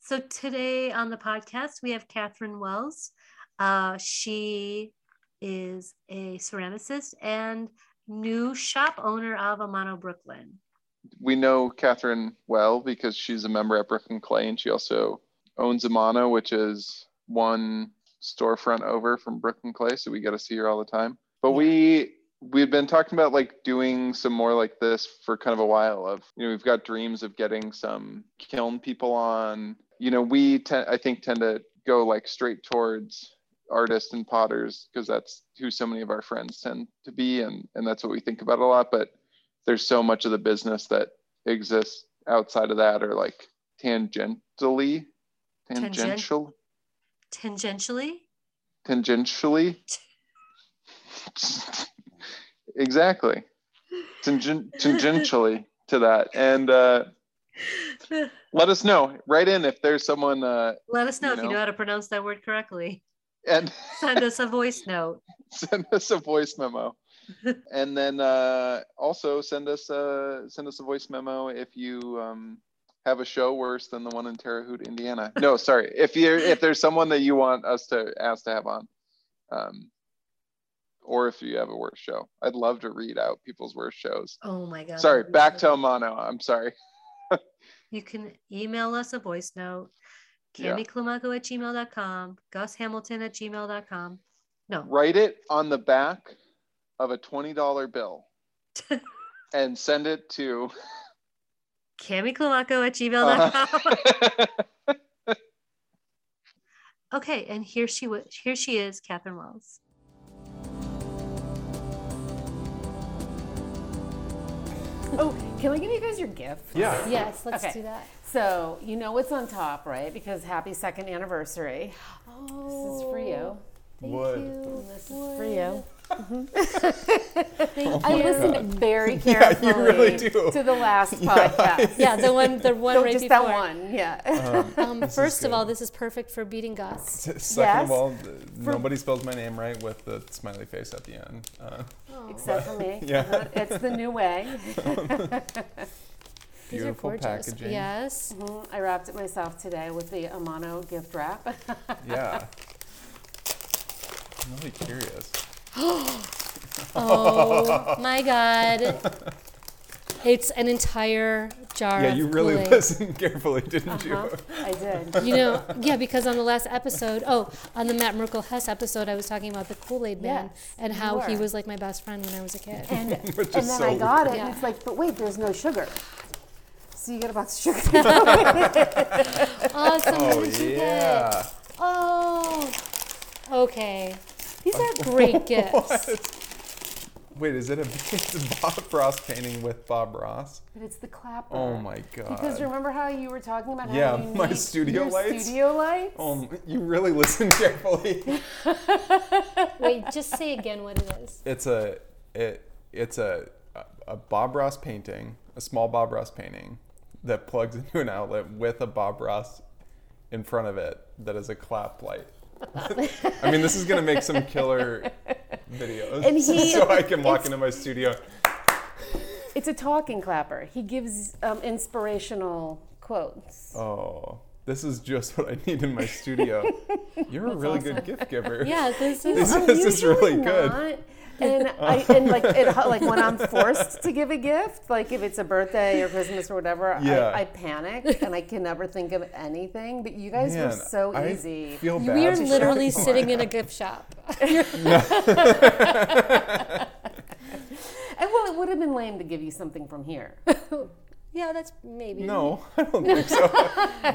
So today on the podcast we have Katherine Wells. Uh, she is a ceramicist and new shop owner of Amano Brooklyn. we know Katherine well because she's a member at Brooklyn Clay and she also owns Amano, which is one storefront over from Brooklyn Clay. So we get to see her all the time. But we we've been talking about like doing some more like this for kind of a while of you know we've got dreams of getting some kiln people on you know we tend i think tend to go like straight towards artists and potters because that's who so many of our friends tend to be and and that's what we think about a lot but there's so much of the business that exists outside of that or like tangentially Tangent- tangential? Tangentially, tangentially? Exactly. Tangen- tangentially to that and uh let us know. Right in if there's someone uh let us know You if you know. know how to pronounce that word correctly. And Send us a voice note. send us a voice memo and then uh also send us uh send us a voice memo if you um have a show worse than the one in Terre Haute, Indiana. No, sorry. If you're if there's someone that you want us to ask to have on, um, or if you have a worse show, I'd love to read out people's worst shows. Oh my god. Sorry, back to Amano. I'm sorry. You can email us a voice note, Yeah. cammyclamaco at gmail.com, Gus Hamilton at gmail.com. No, Write it on the back of a twenty dollar bill and send it to. cammyclamaco at gmail.com. Uh, okay, and here she was. Here she is, Katherine Wells. Oh, can we give you guys your gift? Yeah. Yes, let's Okay. do that. So you know what's on top, right? Because happy second anniversary. Oh, This is for you. Oh, thank Wood. you. This is for you. Thank I you. listened very Yeah, carefully you really do. to the last podcast. Yeah, the one, the one No, right just before. that one. Yeah. Um, This is first of all, this is perfect for beating Gus. Second Yes. of all, th- nobody spells my name right with the smiley face at the end. Uh, Except for me. Yeah. Uh-huh. It's the new way. These are Beautiful gorgeous. packaging. Yes. Mhm. I wrapped it myself today with the Amano gift wrap. yeah. I'm really curious. Oh my God. It's an entire jar yeah, of you really Kool-Aid. listened carefully, didn't Uh-huh. you? I did. You know, yeah, because on the last episode, oh, on the Matt Merkel Hess episode, I was talking about the Kool Aid Man Yes, and how he was like my best friend when I was a kid. And, Which and is then so I got it, Yeah. and it's like, but wait, there's no sugar. So you get a box of sugar. awesome. Oh what did you get? yeah. Oh, okay. These are great gifts. Wait, is it a, it's a Bob Ross painting with Bob Ross? but it's the clapper. Oh my god. Because remember how you were talking about how Yeah, you my need studio your lights. Studio lights. Oh, you really listened carefully. Wait, just say again what it is. it's a it it's a a- a Bob Ross painting, a small Bob Ross painting that plugs into an outlet with a Bob Ross in front of it that is a clap light. I mean, this is gonna make some killer videos, And he- so I can walk into my studio. It's a talking clapper. He gives um, inspirational quotes. Oh, this is just what I need in my studio. You're a really good gift giver. Yeah, this is. This is- this is really usually good. Not. And I and like it, like when I'm forced to give a gift, like if it's a birthday or Christmas or whatever, Yeah. I, I panic and I can never think of anything. But you guys were Man, so I easy. feel bad. We are literally sitting in a gift shop. And well, it would have been lame to give you something from here. Yeah, that's maybe. No, I don't think so.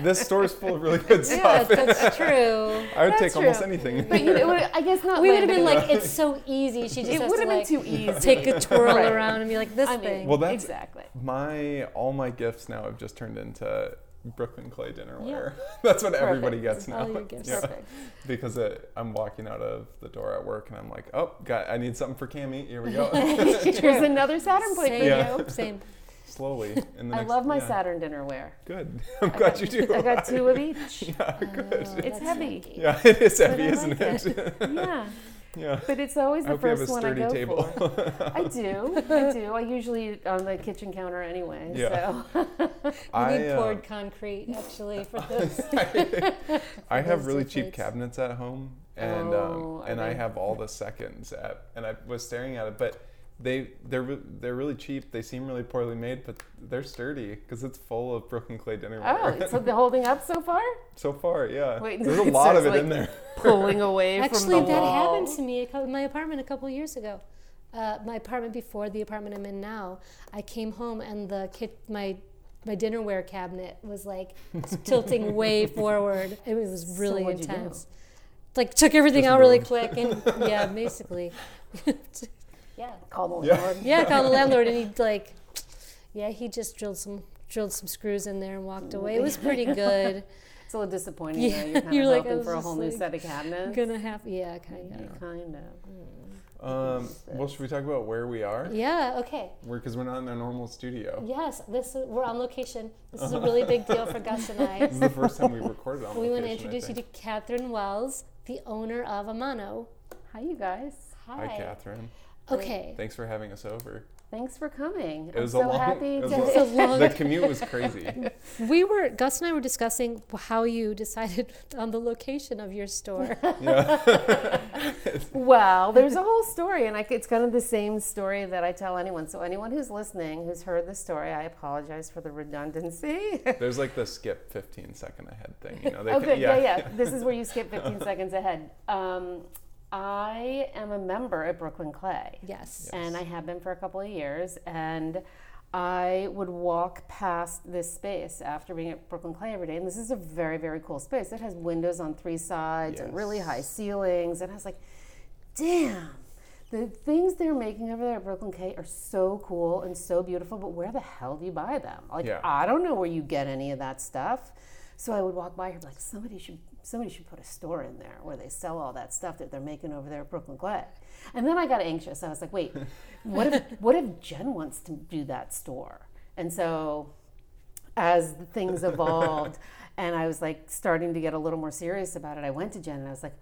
this store's full of really good stuff. Yes, that's true. I would That's take almost anything. But you know, I guess not. We would have been like, it's so easy. She just it would have been like too easy. take a twirl Right. around and be like, this I mean, thing. Well, that's exactly. my all my gifts now have just turned into Brooklyn Clay dinnerware. Yeah. That's what everybody gets now. All your gifts. Yeah. Perfect. Because it, I'm walking out of the door at work and I'm like, oh, got, I need something for Cami. Here we go. Here's another Saturn plate for Same. Yeah. you. Same. Slowly. In the I next, love my yeah. Saturn dinnerware. Good. I'm glad you do. I got two of each. Yeah, good. It's That's heavy. lucky. Yeah, it is heavy, I isn't like it? Yeah, yeah. but it's always I the hope you have first a one I sturdy go table. for. I do. I do. I usually eat on the kitchen counter anyway. Yeah. So We I, need uh, poured concrete actually for this. I have really cheap plates. cabinets at home, and Oh, um, and I they- have all the seconds at, and I was staring at it, but they they're they're really cheap. They seem really poorly made, but they're sturdy because it's full of broken Clay dinnerware. oh, so they're holding up so far? so far, yeah. Wait, There's a lot of says, it in there. Pulling away from Actually, the that wall. happened to me in my apartment a couple years ago. Uh, my apartment before the apartment I'm in now. I came home and the kit, my my dinnerware cabinet was like tilting way forward. It was really what'd you do? intense. Like took everything Just out really quick and yeah, basically. Yeah. Call the landlord. Yeah, called the landlord and he'd like yeah, he just drilled some drilled some screws in there and walked away. It was pretty good. It's a little disappointing. Yeah, though. You're kind you're of like, I hoping for a just whole new set of cabinets. Gonna have yeah, kind of. Kind of. Um, well, should we talk about where we are? Yeah, okay. Because we're not in our normal studio. Yes, this is, we're on location. This is a really big deal for Gus and I. This is the first time we recorded on We want to introduce you to. Katherine Wells, the owner of Amano. Hi, you guys. Hi. Hi, Katherine. Okay. Thanks for having us over. Thanks for coming. It I'm was so a long. happy it was to. a- long- the commute was crazy. We were Gus and I were discussing how you decided on the location of your store. Yeah. Well, there's a whole story, and I, it's kind of the same story that I tell anyone. So, anyone who's listening who's heard the story, I apologize for the redundancy. There's like the skip 15 second ahead thing, you know. They oh, can- good. Yeah. yeah, This is where you skip 15 seconds ahead. Um, I am a member at Brooklyn Clay. yes. and I have been for a couple of years. And I would walk past this space after being at Brooklyn Clay every day, and this is a very, very cool space. It has windows on three sides and really high ceilings, and I was like, "Damn." The things they're making over there at Brooklyn Clay are so cool and so beautiful, but where the hell do you buy them? Like, Yeah. I don't know where you get any of that stuff. So I would walk by here, and be like, somebody should somebody should put a store in there where they sell all that stuff that they're making over there at Brooklyn Clay. And then I got anxious. I was like, wait, what if what if Jen wants to do that store? And so as things evolved and I was like starting to get a little more serious about it, I went to Jen and I was like,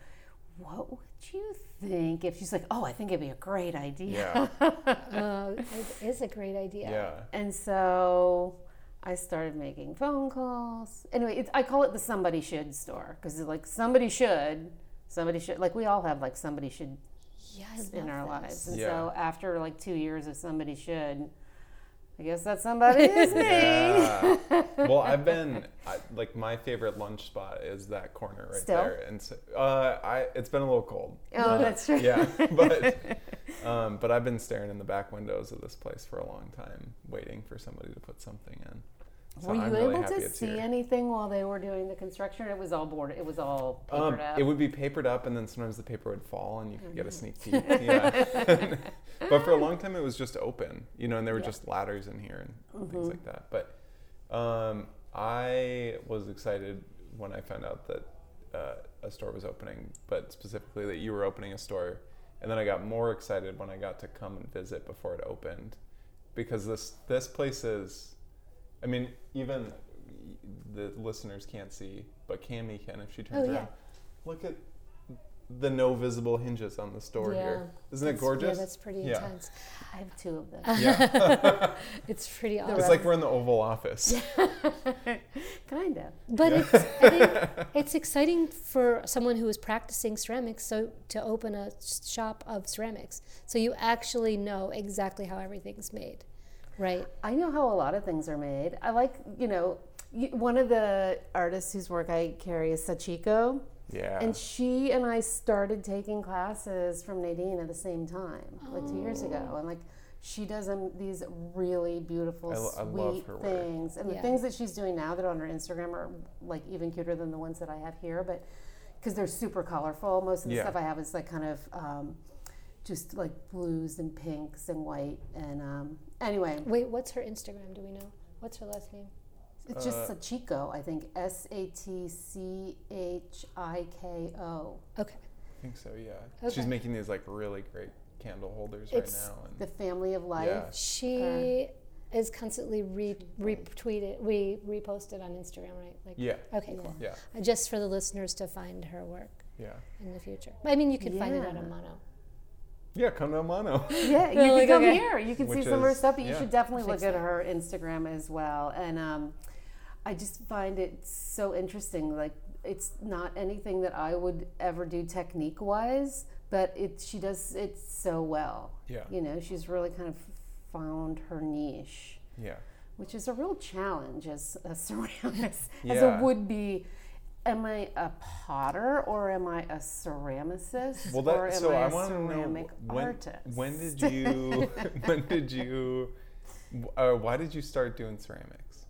what would you think if she's like, oh, I think it'd be a great idea. Yeah. Uh, it is a great idea. Yeah. And so I started making phone calls. Anyway, it's, I call it the somebody should store because it's like somebody should, somebody should, like we all have like somebody should Yeah, I in our this. lives. And Yeah. so after like two years of somebody should, I guess that somebody is me. Yeah. well, I've been I, like my favorite lunch spot is that corner right Still? there, and so, uh, I it's been a little cold. Oh, Uh, that's true. Yeah, but um, but I've been staring in the back windows of this place for a long time, waiting for somebody to put something in. So Were you I'm really able happy to see here. anything while they were doing the construction? It was all board. It was all papered Um, up. it would be papered up, and then sometimes the paper would fall, and you could get a Mm-hmm. sneak peek. Yeah, but for a long time it was just open, you know, and there were Yeah. just ladders in here and Mm-hmm. things like that. But um, I was excited when I found out that uh, a store was opening, but specifically that you were opening a store, and then I got more excited when I got to come and visit before it opened, because this this place is, I mean, even the listeners can't see, but Cami can if she turns Oh, yeah. around. Look at the no visible hinges on the store here. Isn't it gorgeous? Yeah, that's pretty Yeah. intense. I have two of them. yeah. It's pretty awesome. it's like we're in the Oval Office. kind of. But it's, I think it's exciting for someone who is practicing ceramics so to open a shop of ceramics. So you actually know exactly how everything's made, right? I know how a lot of things are made. I like, you know, one of the artists whose work I carry is Sachiko. Yeah. And she and I started taking classes from Nadine at the same time, like two years ago. And like, she does um, these really beautiful, I lo- I sweet work. things. And Yeah. the things that she's doing now that are on her Instagram are like even cuter than the ones that I have here, but because they're super colorful. Most of the Yeah. stuff I have is like kind of um, just like blues and pinks and white. And um, anyway, Wait, what's her Instagram? Do we know? What's her last name? it's just Sachiko, I think. S A T C H I K O. Okay. I think so, yeah. Okay. She's making these like really great candle holders It's right now. And the family of life. Yeah. She is constantly re- retweeted, we reposted on Instagram, right? Like, yeah. Okay, cool. Yeah. Uh, Just for the listeners to find her work Yeah. in the future. I mean, you can find it at Yeah. Amano. Yeah, come to Mono. Yeah, you Really? can come Okay. here. You can see some of her stuff, but you should definitely look at her Instagram as well. And um, I just find it so interesting. Like it's not anything that I would ever do technique wise, but it she does it so well. Yeah. You know, she's really kind of found her niche. Yeah. which is a real challenge as a ceramist, as a would be. Am I a potter or am I a ceramicist Well, or that, am so I I a want to know ceramic when, artist? when did you when did you uh, why did you start doing ceramics?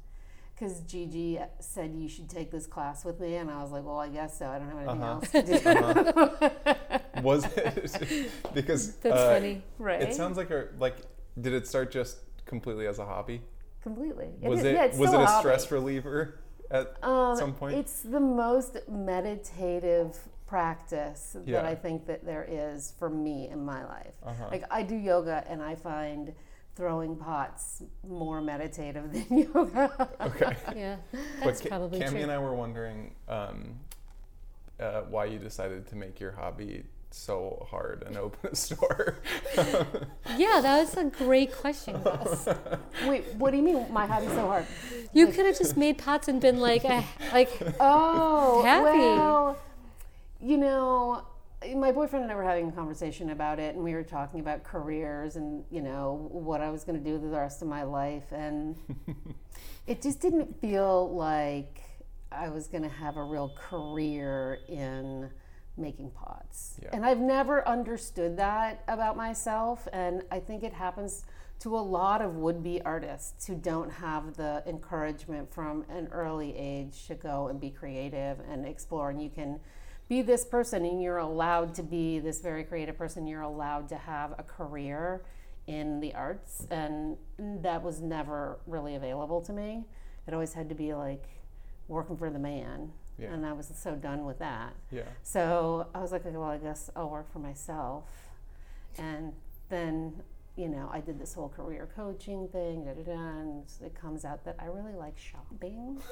Because Gigi said you should take this class with me, and I was like, well, I guess so. I don't have anything Uh-huh. else to do. Uh-huh. Was it because That's uh, funny. right? It sounds like a like did it start just completely as a hobby? completely. Was is- it yeah, it's was it still a stress reliever at Um, some point? It's the most meditative practice Yeah. that I think that there is for me in my life. Uh-huh. Like I do yoga and I find throwing pots more meditative than yoga. okay. Yeah, that's Ca- probably Cami true. and I were wondering um, uh, why you decided to make your hobby so hard and open a store. Yeah, that was a great question, Gus. Wait, what do you mean my hobby's so hard? You could have just made pots and been like, eh, like, Oh, Happy. well, you know, my boyfriend and I were having a conversation about it, and we were talking about careers and you know what I was going to do the rest of my life, and it just didn't feel like I was going to have a real career in making pots. Yeah. And I've never understood that about myself, and I think it happens to a lot of would-be artists who don't have the encouragement from an early age to go and be creative and explore and you can be this person and you're allowed to be this very creative person you're allowed to have a career in the arts and that was never really available to me it always had to be like working for the man Yeah. and I was so done with that. Yeah. So I was like, well, I guess I'll work for myself. And then, you know, I did this whole career coaching thing, da, da, da, and it comes out that I really like shopping.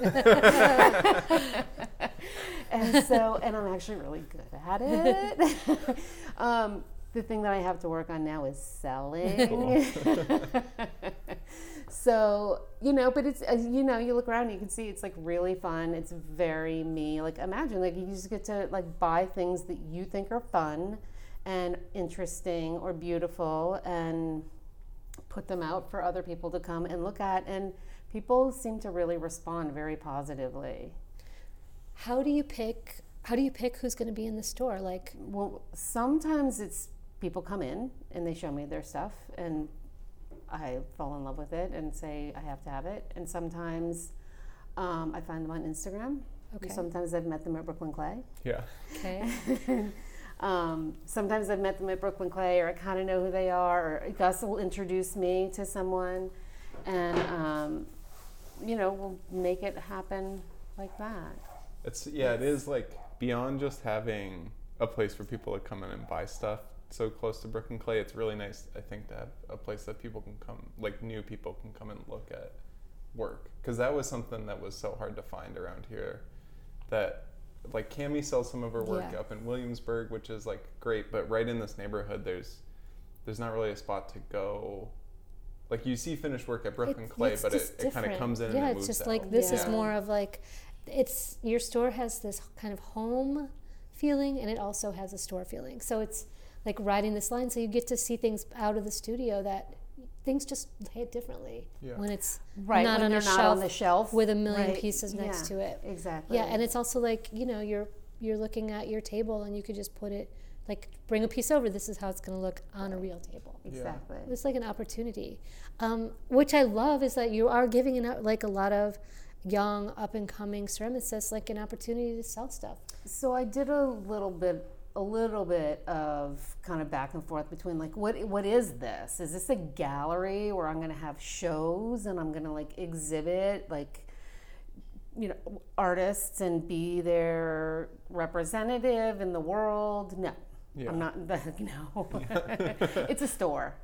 and so, and I'm actually really good at it. um, the thing that I have to work on now is selling. so, you know, but it's, you know, you look around, and you can see it's like really fun. It's very me. Like, imagine, like, you just get to like buy things that you think are fun and interesting or beautiful and put them out for other people to come and look at. And people seem to really respond very positively. How do you pick? How do you pick who's going to be in the store? Like, Well, sometimes it's people come in and they show me their stuff and I fall in love with it and say I have to have it. And sometimes um, I find them on Instagram. Okay. Sometimes I've met them at Brooklyn Clay. Yeah. okay, Um, sometimes I've met them at Brooklyn Clay, or I kind of know who they are, or Gus will introduce me to someone, and um, you know, we'll make it happen like that. It's yeah, it is like beyond just having a place for people to come in and buy stuff so close to Brooklyn Clay. It's really nice, I think, to have a place that people can come, like new people can come and look at work, because that was something that was so hard to find around here. That like Cami sells some of her work Yeah. up in Williamsburg, which is like great, but right in this neighborhood, there's there's not really a spot to go. Like you see finished work at Brooklyn It- Clay, but it, it kind of comes in Yeah, and it it's just out. like this is more of like, it's your store has this kind of home feeling, and it also has a store feeling. So it's like riding this line, so you get to see things out of the studio that things just hit differently Yeah. when it's Right not when on they're a not shelf on the shelf with a million Right, pieces next yeah, to it. Exactly. Yeah, and it's also like you know you're you're looking at your table and you could just put it like bring a piece over. This is how it's going to look on a real table. exactly. It's like an opportunity, um, which I love is that you are giving an, like a lot of young up and coming ceramicists like an opportunity to sell stuff. So I did a little bit a little bit of kind of back and forth between like what what is this? Is this a gallery where I'm going to have shows and I'm going to like exhibit like you know artists and be their representative in the world? No. Yeah. I'm not the, no. it's a store.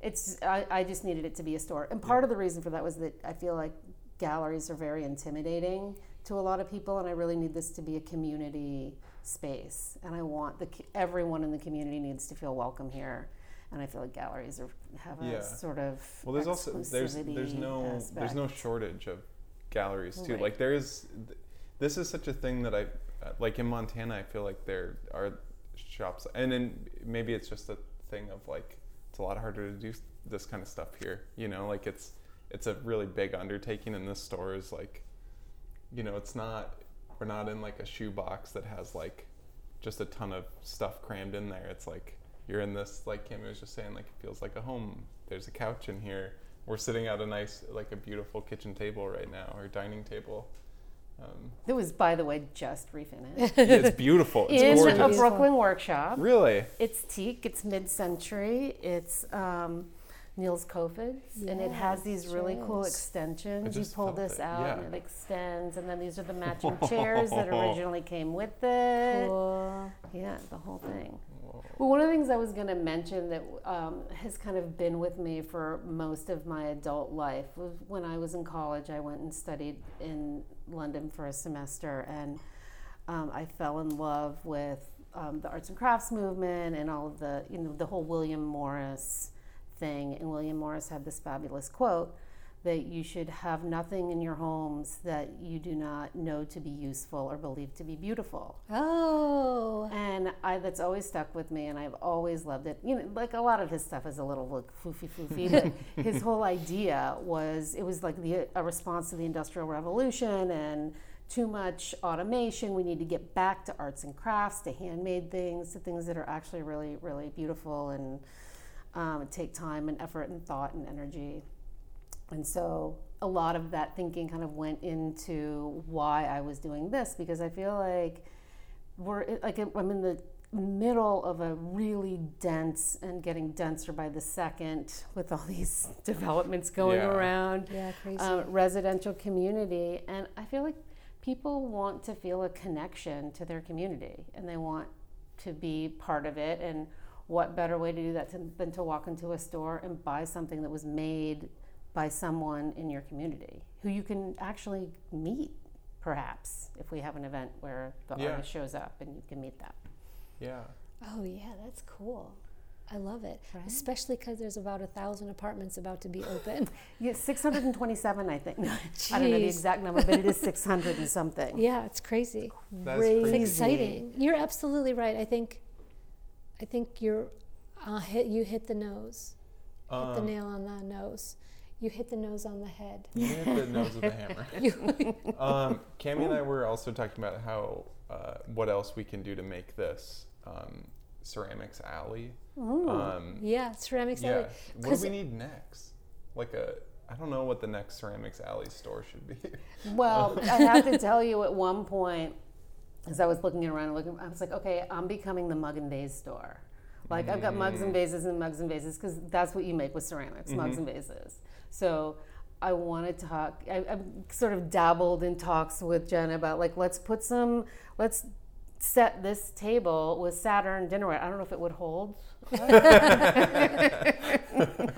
It's I, I just needed it to be a store. And part of the reason for that was that I feel like galleries are very intimidating to a lot of people and I really need this to be a community space and I want the everyone in the community needs to feel welcome here. And I feel like galleries are, have a Yeah. sort of Well, there's also there's there's no there's no shortage of galleries too. Right. Like there is, this is such a thing that I uh, like in Montana. I feel like there are shops, and then maybe it's just a thing of like it's a lot harder to do this kind of stuff here. You know, like it's it's a really big undertaking, and this store is like, you know, it's not we're not in like a shoebox that has like just a ton of stuff crammed in there. It's like you're in this, like Kimmy was just saying, like it feels like a home. There's a couch in here. We're sitting at a nice, like a beautiful kitchen table right now, or dining table. Um, It was, by the way, just refinished. it's beautiful. It's in gorgeous. a Brooklyn workshop. Really? It's teak. It's mid-century. It's um, Niels Koefoed's, and it has these really cool extensions. You pull this it, out, yeah. and it extends, and then these are the matching chairs that originally came with it. Cool. Yeah, the whole thing. Well, one of the things I was going to mention that um, has kind of been with me for most of my adult life was when I was in college. I went and studied in London for a semester, and um, I fell in love with um, the arts and crafts movement and all of the, you know, the whole William Morris thing. And William Morris had this fabulous quote that you should have nothing in your homes that you do not know to be useful or believe to be beautiful. Oh, And I, that's always stuck with me, and I've always loved it. You know, like a lot of his stuff is a little like foofy foofy, but his whole idea was it was like the a response to the Industrial Revolution and too much automation. We need to get back to arts and crafts, to handmade things, to things that are actually really, really beautiful and um, take time and effort and thought and energy. And so a lot of that thinking kind of went into why I was doing this because I feel like we're like I'm in the middle of a really dense and getting denser by the second with all these developments going Yeah. around yeah, crazy. uh, residential community and I feel like people want to feel a connection to their community and they want to be part of it. And what better way to do that than to walk into a store and buy something that was made by someone in your community who you can actually meet, perhaps, if we have an event where the Yeah. artist shows up and you can meet them. Yeah. Oh yeah, that's cool. I love it, Right? especially because there's about a thousand apartments about to be open. Yeah, 627, I think. No, I don't know the exact number, but it is 600 and something. yeah, it's crazy. That's Crazy. crazy. It's exciting. You're absolutely right. I think, I think you're, uh, hit. You hit the nose, hit the Um, nail on the nose. You hit the nose on the head. You hit the nose with a hammer. um, Cami and I were also talking about how uh, what else we can do to make this um, ceramics alley. Um, yeah, ceramics. yeah. alley. What do 'Cause- we need next? Like a I don't know what the next ceramics alley store should be. Well, I have to tell you, at one point, as I was looking around and looking, I was like, okay, I'm becoming the mug and vase store. Like I've got mugs and mm. vases and mugs and vases because that's what you make with ceramics, mugs and mm-hmm. vases. So I want to talk. I, I've sort of dabbled in talks with Jen about like let's put some, let's set this table with Saturn dinnerware. I don't know if it would hold.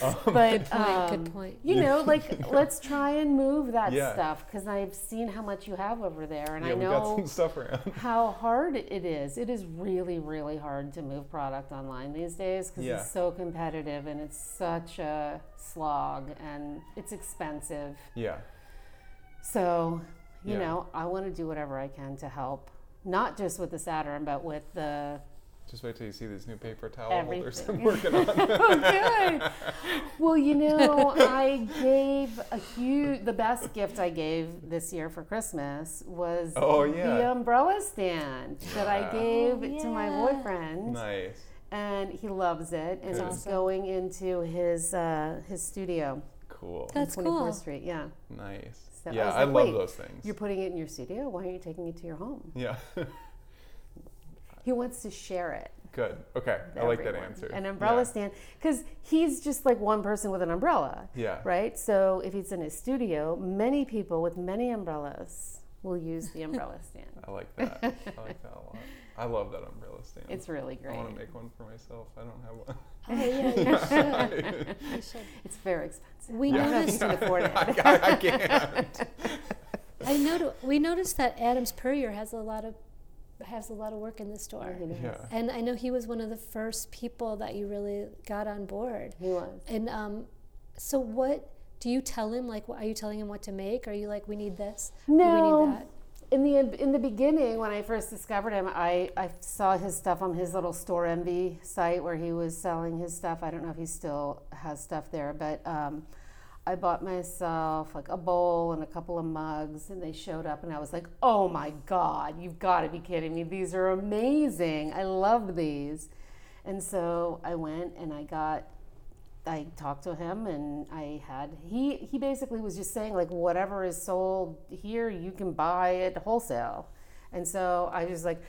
but Point, um, good point. you know, like let's try and move that Yeah. stuff because I've seen how much you have over there, and yeah, I we got know some stuff around. how hard it is. It is really, really hard to move product online these days because Yeah. it's so competitive and it's such a slog and it's expensive. Yeah. So, you Yeah. know, I want to do whatever I can to help, not just with the Saturn, but with the Just wait till you see these new paper towel holders I'm Everything. working on. oh, good. Well, you know, I gave a huge, the best gift I gave this year for Christmas was Oh, the umbrella stand that I gave Oh, to my boyfriend. nice. And he loves it, and Good. it's Awesome. going into his uh, his studio Cool. That's on 24th cool. Street. Yeah, nice. So yeah, was I, like, love those things. you're putting it in your studio. Why aren't you taking it to your home? Yeah. He wants to share it. Good. Okay. I like that everyone. answer. An umbrella Yeah. stand, because he's just like one person with an umbrella. Yeah. right? So if he's in his studio, many people with many umbrellas will use the umbrella stand. I like that. I like that a lot. I love that umbrella stand. It's really great. I want to make one for myself. I don't have one. Oh yeah, you should. You should. It's very expensive. We I don't know if you noticed. can afford it. I, I can't. I noticed. We noticed that Adams Puryear has a lot of has a lot of work in the store. He Yeah. And I know he was one of the first people that you really got on board. He was. And um, so what do you tell him? Like, are you telling him what to make? Are you like, we need this? No. we need that. In the in the beginning, when I first discovered him, I, I saw his stuff on his little Storenvy site where he was selling his stuff. I don't know if he still has stuff there, but um, I bought myself like a bowl and a couple of mugs, and they showed up, and I was like, "Oh my God, you've got to be kidding me! These are amazing! I love these!" And so I went and I got I talked to him and I had he he basically was just saying like whatever is sold here you can buy at wholesale, and so I was like,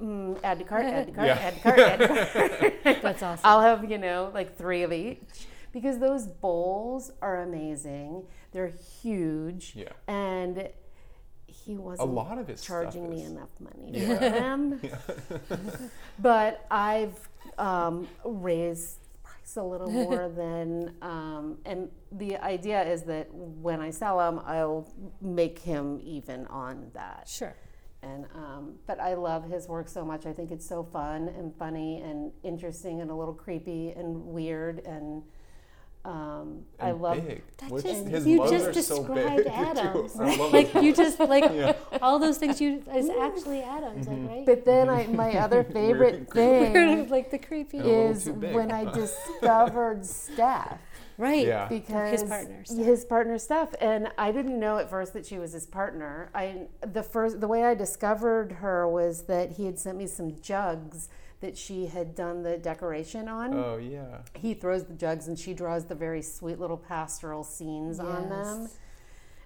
mm, add to cart, add to cart, Yeah. add to cart, add to cart. That's awesome. I'll have you know like three of each because those bowls are amazing. They're huge, Yeah. and he wasn't lot of his stuff charging me enough money Yeah. for them. but I've um, raised price a little more than, um, and the idea is that when I sell them, I'll make him even on that. Sure. And um, but I love his work so much. I think it's so fun and funny and interesting and a little creepy and weird and um, I love. big. That Which just his you just are so described big, too. Adams. I love like it. you just like Yeah. all those things you is actually Adams, like right? But then I, my other favorite thing like the creepy. And a little is when I discovered Steph. Right. Yeah. because his partner, Steph. his partner Steph, and I didn't know at first that she was his partner. I the first the way I discovered her was that he had sent me some jugs that she had done the decoration on. Oh yeah. He throws the jugs and she draws the very sweet little pastoral scenes on them. Yes.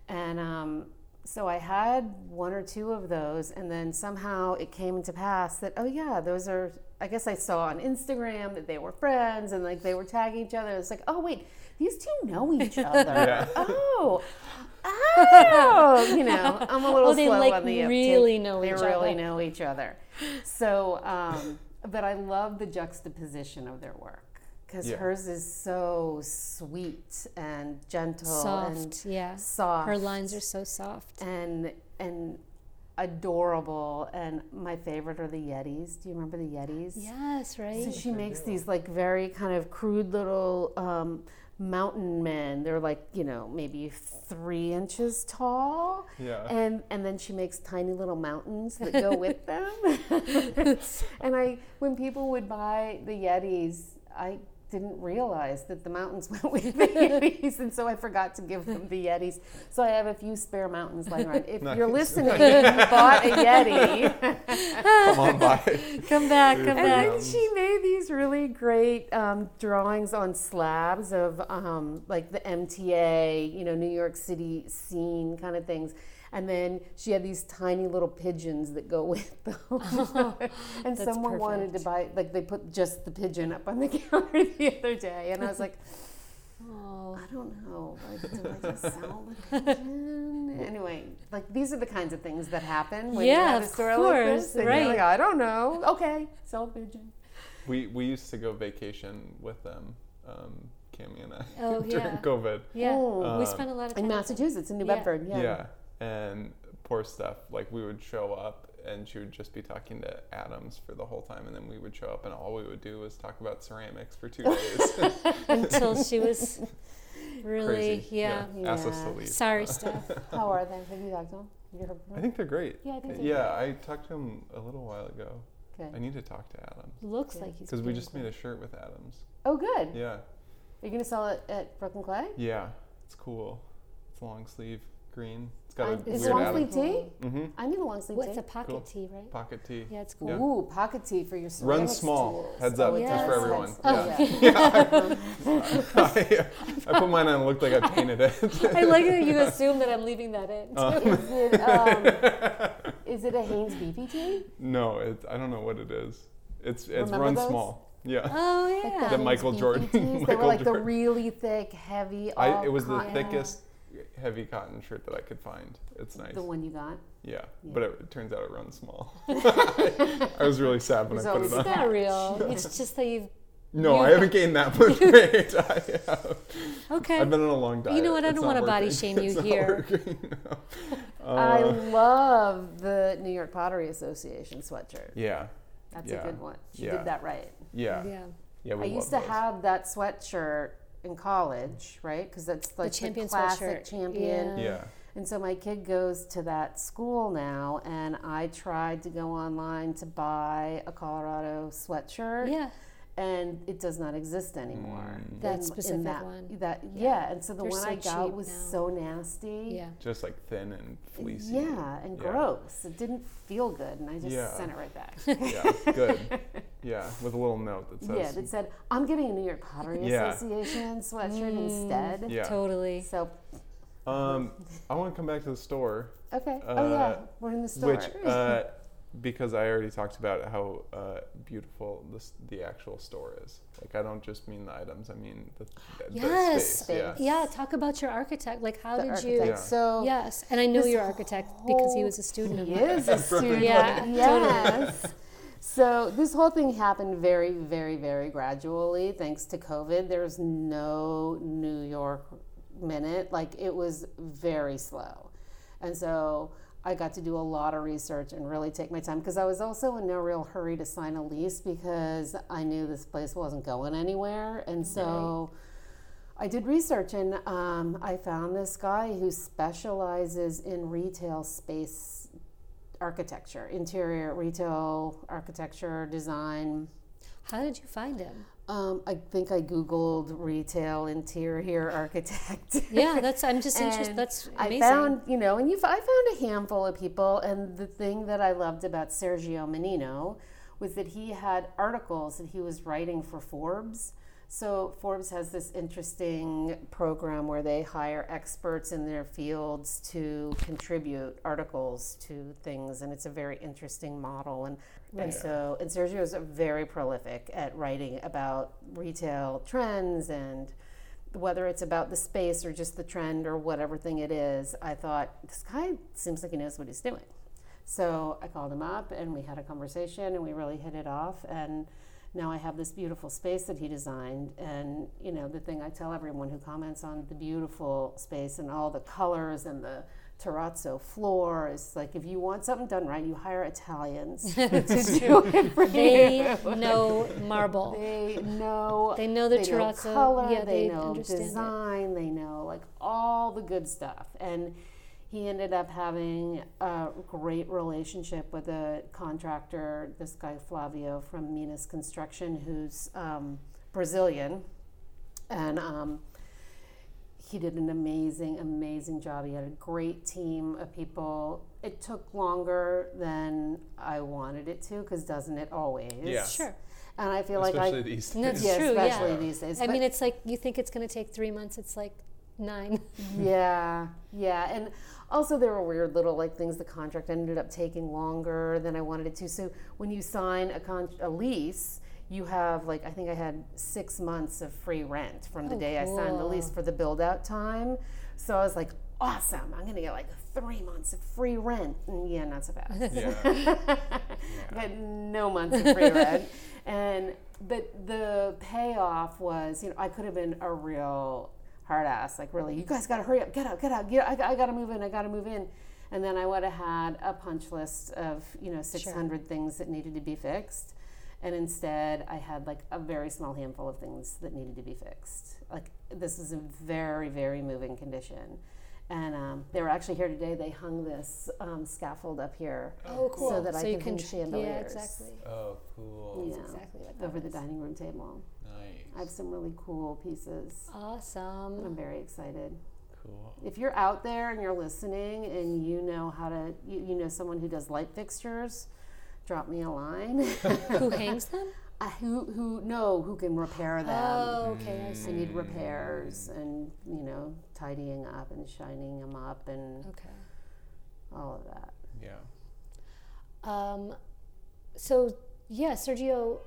And um, so I had one or two of those, and then somehow it came to pass that oh yeah, those are I guess I saw on Instagram that they were friends and like they were tagging each other. It's like, oh wait, these two know each other. Yeah. Oh, oh, you know, I'm a little they, slow like, on the uptake. really know They each really other. know each other. So, um, but I love the juxtaposition of their work because Yeah. hers is so sweet and gentle and Soft, yeah. soft Her lines are so soft. and and adorable. And my favorite are the Yetis. Do you remember the Yetis? Yes, right. So she makes these like very kind of crude little um, mountain men. They're like you know maybe three inches tall, Yeah. and and then she makes tiny little mountains that go with them. and I, when people would buy the Yetis, I didn't realize that the mountains went with the Yetis, and so I forgot to give them the Yetis. So I have a few spare mountains lying around. If you're listening and you bought a Yeti. Come on by. come back, come And back. then she made these really great um, drawings on slabs of um, like the MTA, you know, New York City scene kind of things. And then she had these tiny little pigeons that go with them. and that's someone wanted to buy, like, they put just the pigeon up on the counter the other day. And I was like, Oh, I don't know. Like, do I just sell the pigeon? Anyway, like these are the kinds of things that happen when you Yeah, have a of store like course, this. And you're right. like, I don't know. Okay, sell the pigeon. We we used to go vacation with them, um, Cammy and I, Oh, during yeah. COVID. yeah. Oh. we Uh, spent a lot of time In. Massachusetts, in New Yeah. Bedford, yeah. Yeah. And poor stuff. Like we would show up and she would just be talking to Adams for the whole time, and then we would show up and all we would do was talk about ceramics for two days. until she was really, Crazy. yeah. Asked us to leave. Sorry, Steph. How are they? Have you talked to them? Have you heard I think they're great. Yeah, I think they're Yeah, I talked to him a little while ago. I need to talk to Adams Looks like he's because we being just made a shirt with Adams. Oh, good. Yeah, Are you going to sell it at Brooklyn Clay? yeah, it's cool. It's long sleeve, green. It's got a I- Is weird long Adams. sleeve tee? Mm-hmm. I need a long sleeve What's tee. a pocket Cool. tee, right? Pocket tee. Yeah, it's cool. Yeah. Ooh, pocket tee for your Run ceramics small. tools. Heads up, Oh, just yes, for everyone. that's- Yeah. oh, I, I put mine on and looked like I painted it. I like that you assume that I'm leaving that in. Uh, Is it, um, is it a Hanes Beefy-T? no, it, I don't know what it is. It's it's Remember run those? small. Yeah. Oh yeah. The Michael Hanes Jordan- Beefy-Ts? They Michael were like the Jordan. really thick, heavy. I, it was the cotton- thickest heavy cotton shirt that I could find. It's nice. The one you got. Yeah, Yeah. but it, it turns out it runs small. I was really sad when There's I put it on. It's not real. It's just that you've. No, you- I haven't gained that much weight. I have. Okay. I've been on a long diet. You know what? I It's don't wanna body shame you It's not here. working, no. I Uh, love the New York Pottery Association sweatshirt. yeah, That's Yeah. a good one. She Yeah. did that right. yeah, Yeah. yeah. We I used to those. have that sweatshirt in college, right? Because that's like the, champion classic sweatshirt. champion. Yeah. Yeah, And so my kid goes to that school now, and I tried to go online to buy a Colorado sweatshirt, Yeah. And it does not exist anymore. Mm. That In- in specific that, one. That yeah. and so the They're one so I got was now. so nasty. Yeah. just like thin and fleecy. Yeah, and Yeah. gross. It didn't feel good, and I just Yeah. sent it right back. Yeah, good. Yeah, with a little note that says. yeah, that said, I'm getting a New York Pottery Yeah. Association sweatshirt Mm. instead. Yeah. Totally. So, Um, I want to come back to the store, okay. oh, yeah, Uh, we're in the store. which uh, because I already talked about how uh, beautiful this the actual store is. Like I don't just mean the items; I mean the, the Yes. space. Yeah. Yeah. Talk about your architect. Like, how the did architect. you? Yeah. So, Yes. And I knew this your architect because he was a student of He mine. is a student. Yeah, yes. So this whole thing happened very, very, very gradually, thanks to COVID. There's no New York minute. Like it was very slow, and so I got to do a lot of research and really take my time because I was also in no real hurry to sign a lease because I knew this place wasn't going anywhere, and so. I did research and um, I found this guy who specializes in retail space architecture, interior retail architecture design. How did you find him? Um, I think I Googled retail interior architect. Yeah, that's. I'm just interested. That's I found, you know, and you, I found a handful of people, and the thing that I loved about Sergio Mannino was that he had articles that he was writing for Forbes So Forbes has this interesting program where they hire experts in their fields to contribute articles to things, and it's a very interesting model. And and so and Sergio is very prolific at writing about retail trends and whether it's about the space or just the trend or whatever thing it is. I thought this guy seems like he knows what he's doing. So I called him up and we had a conversation and we really hit it off and now I have this beautiful space that he designed. And, you know, the thing I tell everyone who comments on the beautiful space and all the colors and the terrazzo floor is like if you want something done right, you hire Italians to do it for They you. know marble. They know. They know the they know terrazzo. color. Yeah, they, they know understand it. design. They know like all the good stuff. And he ended up having a great relationship with a contractor, this guy Flavio from Minas Construction, who's um, Brazilian, and um, he did an amazing, amazing job. He had a great team of people. It took longer than I wanted it to, because doesn't it always? Yeah. Sure. And I feel Especially like I, these That's days. yeah, true, especially yeah. these days. I But- mean, it's like you think it's going to take three months. It's like nine. yeah, yeah, and also there were weird little like things. The contract ended up taking longer than I wanted it to. So when you sign a con- a lease, you have like I think I had six months of free rent from the Oh, day I signed the lease for the build out time. So I was like, awesome! I'm gonna get like three months of free rent. And yeah, not so fast. Yeah. I got no months of free rent. And but the payoff was, you know, I could have been a real hard ass, like really, you guys got to hurry up, get out, get out, get, I, I got to move in, I got to move in. And then I would have had a punch list of, you know, 600 things that needed to be fixed. And instead, I had like a very small handful of things that needed to be fixed. Like, this is a very, very moving condition. And um, they were actually here today. They hung this um, scaffold up here Oh, cool. so that I you can hang tr- chandeliers. Yeah, exactly. Oh, cool. Yeah. That's exactly what that over the dining room table. I have some really cool pieces. Awesome. I'm very excited. Cool. If you're out there and you're listening and you know how to, you, you know someone who does light fixtures, drop me a line. Who hangs them? Uh, who who know who can repair them? Oh, okay. I I see. need repairs and you know tidying up and shining them up and Okay. all of that. Yeah. Um, so yeah, Sergio.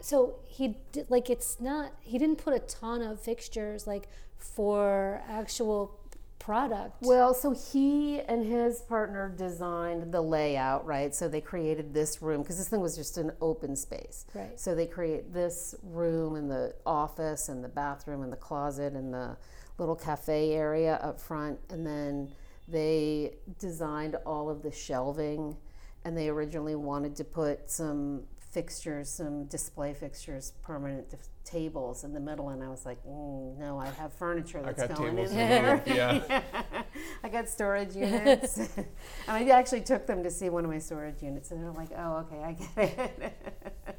So he did, like it's not he didn't put a ton of fixtures like for actual product. Well, so he and his partner designed the layout, right? So they created this room because this thing was just an open space. Right. So they create this room and the office and the bathroom and the closet and the little cafe area up front. And then they designed all of the shelving. And they originally wanted to put some fixtures, some display fixtures, permanent dif- tables in the middle. And I was like, mm, no, I have furniture that's going in to there. move, yeah. I got storage units. and I actually took them to see one of my storage units, and they're like, oh, okay, I get it.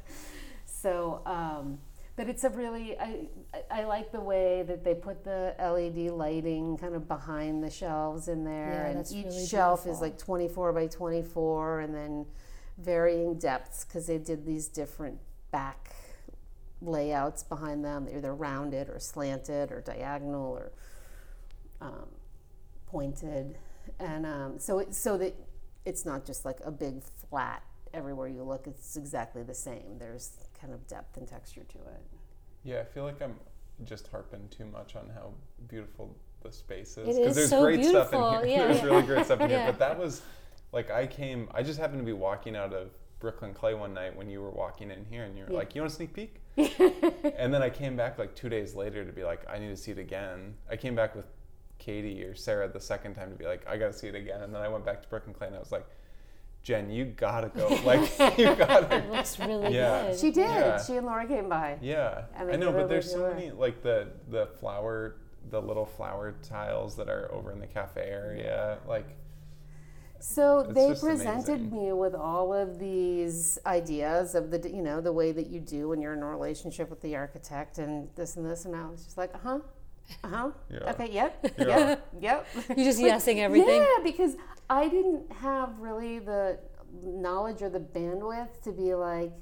so, um, but it's a really, I, I- I like the way that they put the LED lighting kind of behind the shelves in there. Yeah, and that's each really shelf is like 24 by 24, and then varying depths because they did these different back layouts behind them, They're either rounded or slanted or diagonal or um, pointed, and um, so it, so that it's not just like a big flat everywhere you look. It's exactly the same. There's kind of depth and texture to it. Yeah, I feel like I'm just harping too much on how beautiful the space is. It 'Cause is there's so great stuff in beautiful, here. yeah. there's really great stuff in Yeah. here. But that was like I came I just happened to be walking out of Brooklyn Clay one night when you were walking in here and you were Yeah. like, You want a sneak peek? and then I came back like two days later to be like, I need to see it again. I came back with Katie or Sarah the second time to be like, I gotta see it again. And then I went back to Brooklyn Clay and I was like, Jen, you gotta go. Like you gotta It looks really Yeah. good. She did. Yeah. She and Laura came by. Yeah, I I know, but there's so door. many like the the flower, the little flower tiles that are over in the cafe area. Like, So It's they presented amazing. me with all of these ideas of the you know the way that you do when you're in a relationship with the architect and this and this and I was just like uh huh uh huh Yeah. okay yep Yeah. yep yep You're just Like, yesing everything. yeah because I didn't have really the knowledge or the bandwidth to be like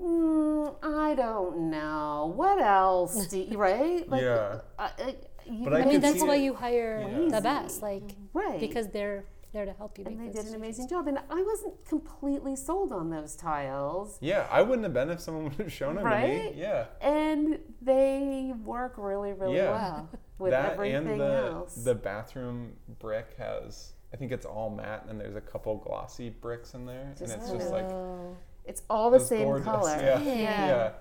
Mm, I don't know. What else? Do you, right? Like, Yeah. I, I, you But I I mean, that's why it- you hire Yeah. the best, like right because they're there to help you. and they make did those an amazing job. And I wasn't completely sold on those tiles. Yeah, I wouldn't have been if someone would have shown them to me. Yeah. And they work really, really Yeah. well with that everything and the else. the bathroom brick has I think it's all matte and there's a couple glossy bricks in there Just and it's just like it's all the same gorgeous. color. Yeah. Yeah. yeah.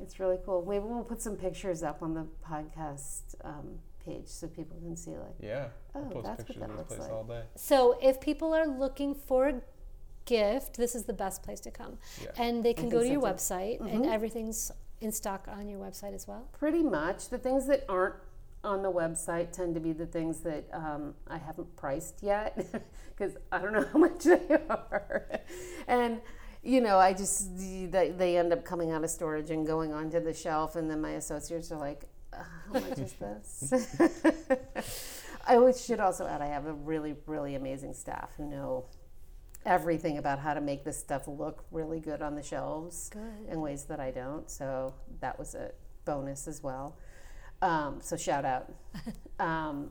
It's really cool. Maybe we'll put some pictures up on the podcast um, page so people can see like, Yeah. Oh, post that's what that looks like. all day. So if people are looking for a gift, this is the best place to come, Yeah. and they can go to so your too. website, and everything's in stock on your website as well. pretty much the things that aren't on the website tend to be the things that um, I haven't priced yet because I don't know how much they are. and, you know, I just, they, they end up coming out of storage and going onto the shelf, and then my associates are like, uh, how much is this? I should also add, I have a really, really amazing staff who know everything about how to make this stuff look really good on the shelves Good. in ways that I don't. So that was a bonus as well. Um, so shout out. um,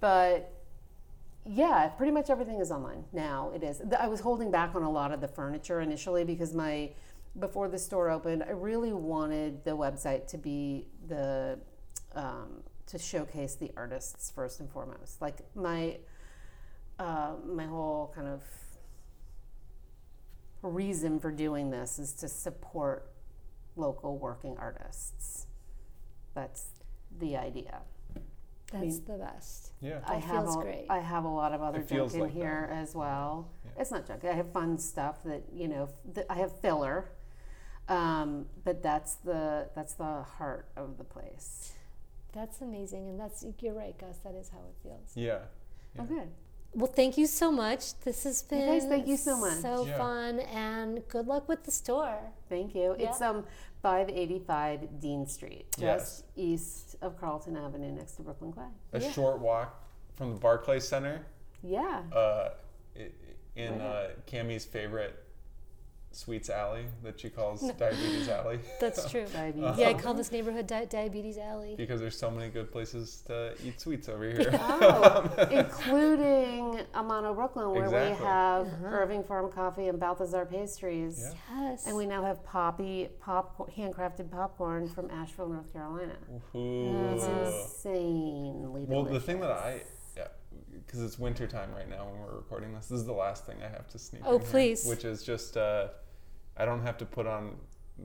but yeah, pretty much everything is online now. It is. I was holding back on a lot of the furniture initially because my before the store opened, I really wanted the website to be the um, to showcase the artists first and foremost. Like my uh, my whole kind of reason for doing this is to support local working artists. That's the idea. That's the best. Yeah. I That have feels a, great. I have a lot of other It junk in like that. here as well. It's not junk. I have fun stuff that you know. That I have filler, um, but that's the that's the heart of the place. That's amazing, and that's you're right, Gus. That is how it feels. Yeah. Oh, good. Well, thank you so much. This has You been guys, thank you so much. So Yeah. fun, and good luck with the store. Thank you. It's um 585 Dean Street, just Yes. east of Carlton Avenue, next to Brooklyn Clay. A short walk from the Barclay Center Yeah. uh, i- in uh, Cammie's favorite sweets alley that she calls Diabetes Alley. That's true. Diabetes. yeah, I call this neighborhood Di- Diabetes Alley. because there's so many good places to eat sweets over here. Oh, including Amano Brooklyn, where we Exactly. have Irving Farm Coffee and Balthazar Pastries. Yeah. Yes. And we now have Poppy pop handcrafted popcorn from Asheville, North Carolina. It's Ooh. insanely Well, delicious. the thing that I, yeah, because it's winter time right now when we're recording this. This is the last thing I have to sneak. Oh, in here, please. which is just, uh, I don't have to put on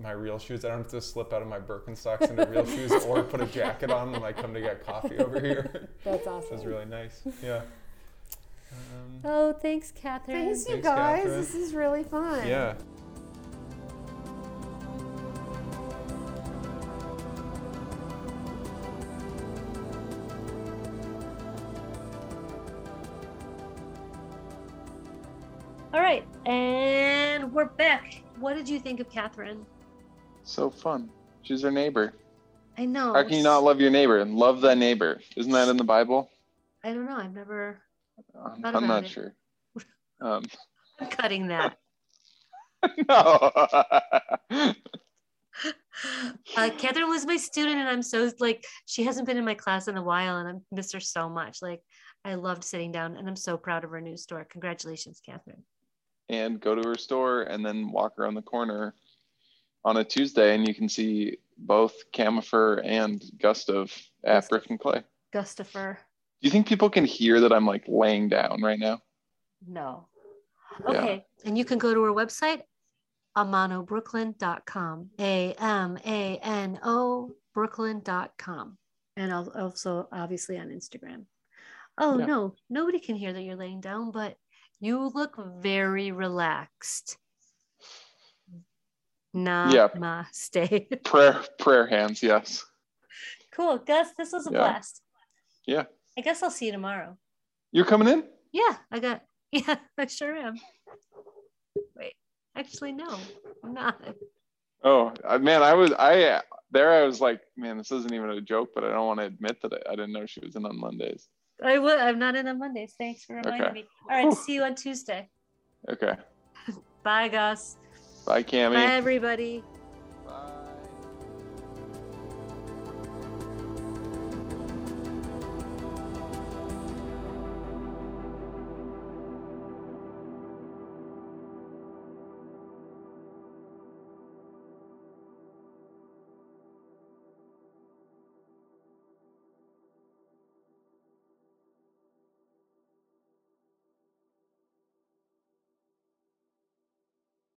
my real shoes. I don't have to slip out of my Birkenstocks into real shoes or put a jacket on when I come to get coffee over here. That's This awesome. is really nice. Yeah. Um, Oh, thanks, Katherine. Thanks, you Thanks, guys. Katherine. This is really fun. yeah. All right, and we're back. What did you think of Katherine? So fun. She's our neighbor. I know. How can you not love your neighbor and love thy neighbor? Isn't that in the Bible? I don't know. I've never. Um, Thought I'm not it. sure. Um, I'm cutting that. no. Uh, Katherine was my student, and I'm so like she hasn't been in my class in a while, and I miss her so much. Like I loved sitting down, and I'm so proud of her new store. Congratulations, Katherine. And go to her store and then walk around the corner on a Tuesday and you can see both Camifer and Gustav at. Brick and Clay. Do you think people can hear that I'm like laying down right now? No. Yeah. Okay. And you can go to her website, amanobrooklyn.com. A M A N O Brooklyn.com. And also obviously on Instagram. Oh Yeah. no, nobody can hear that you're laying down, but you look very relaxed. Yeah. Namaste. Prayer prayer hands, yes. cool. Gus, this was a Yeah. blast. Yeah. I guess I'll see you tomorrow. You're coming in? Yeah, I got yeah, I sure am. Wait, actually no, I'm not. Oh man, I was I there I was like, man, this isn't even a joke, but I don't want to admit that I, I didn't know she was in on Mondays. I would I'm not in on Mondays. Thanks for reminding Okay. me. All right, see you on Tuesday. Okay. Bye, Gus. Bye. Bye, Cammy. Bye, everybody.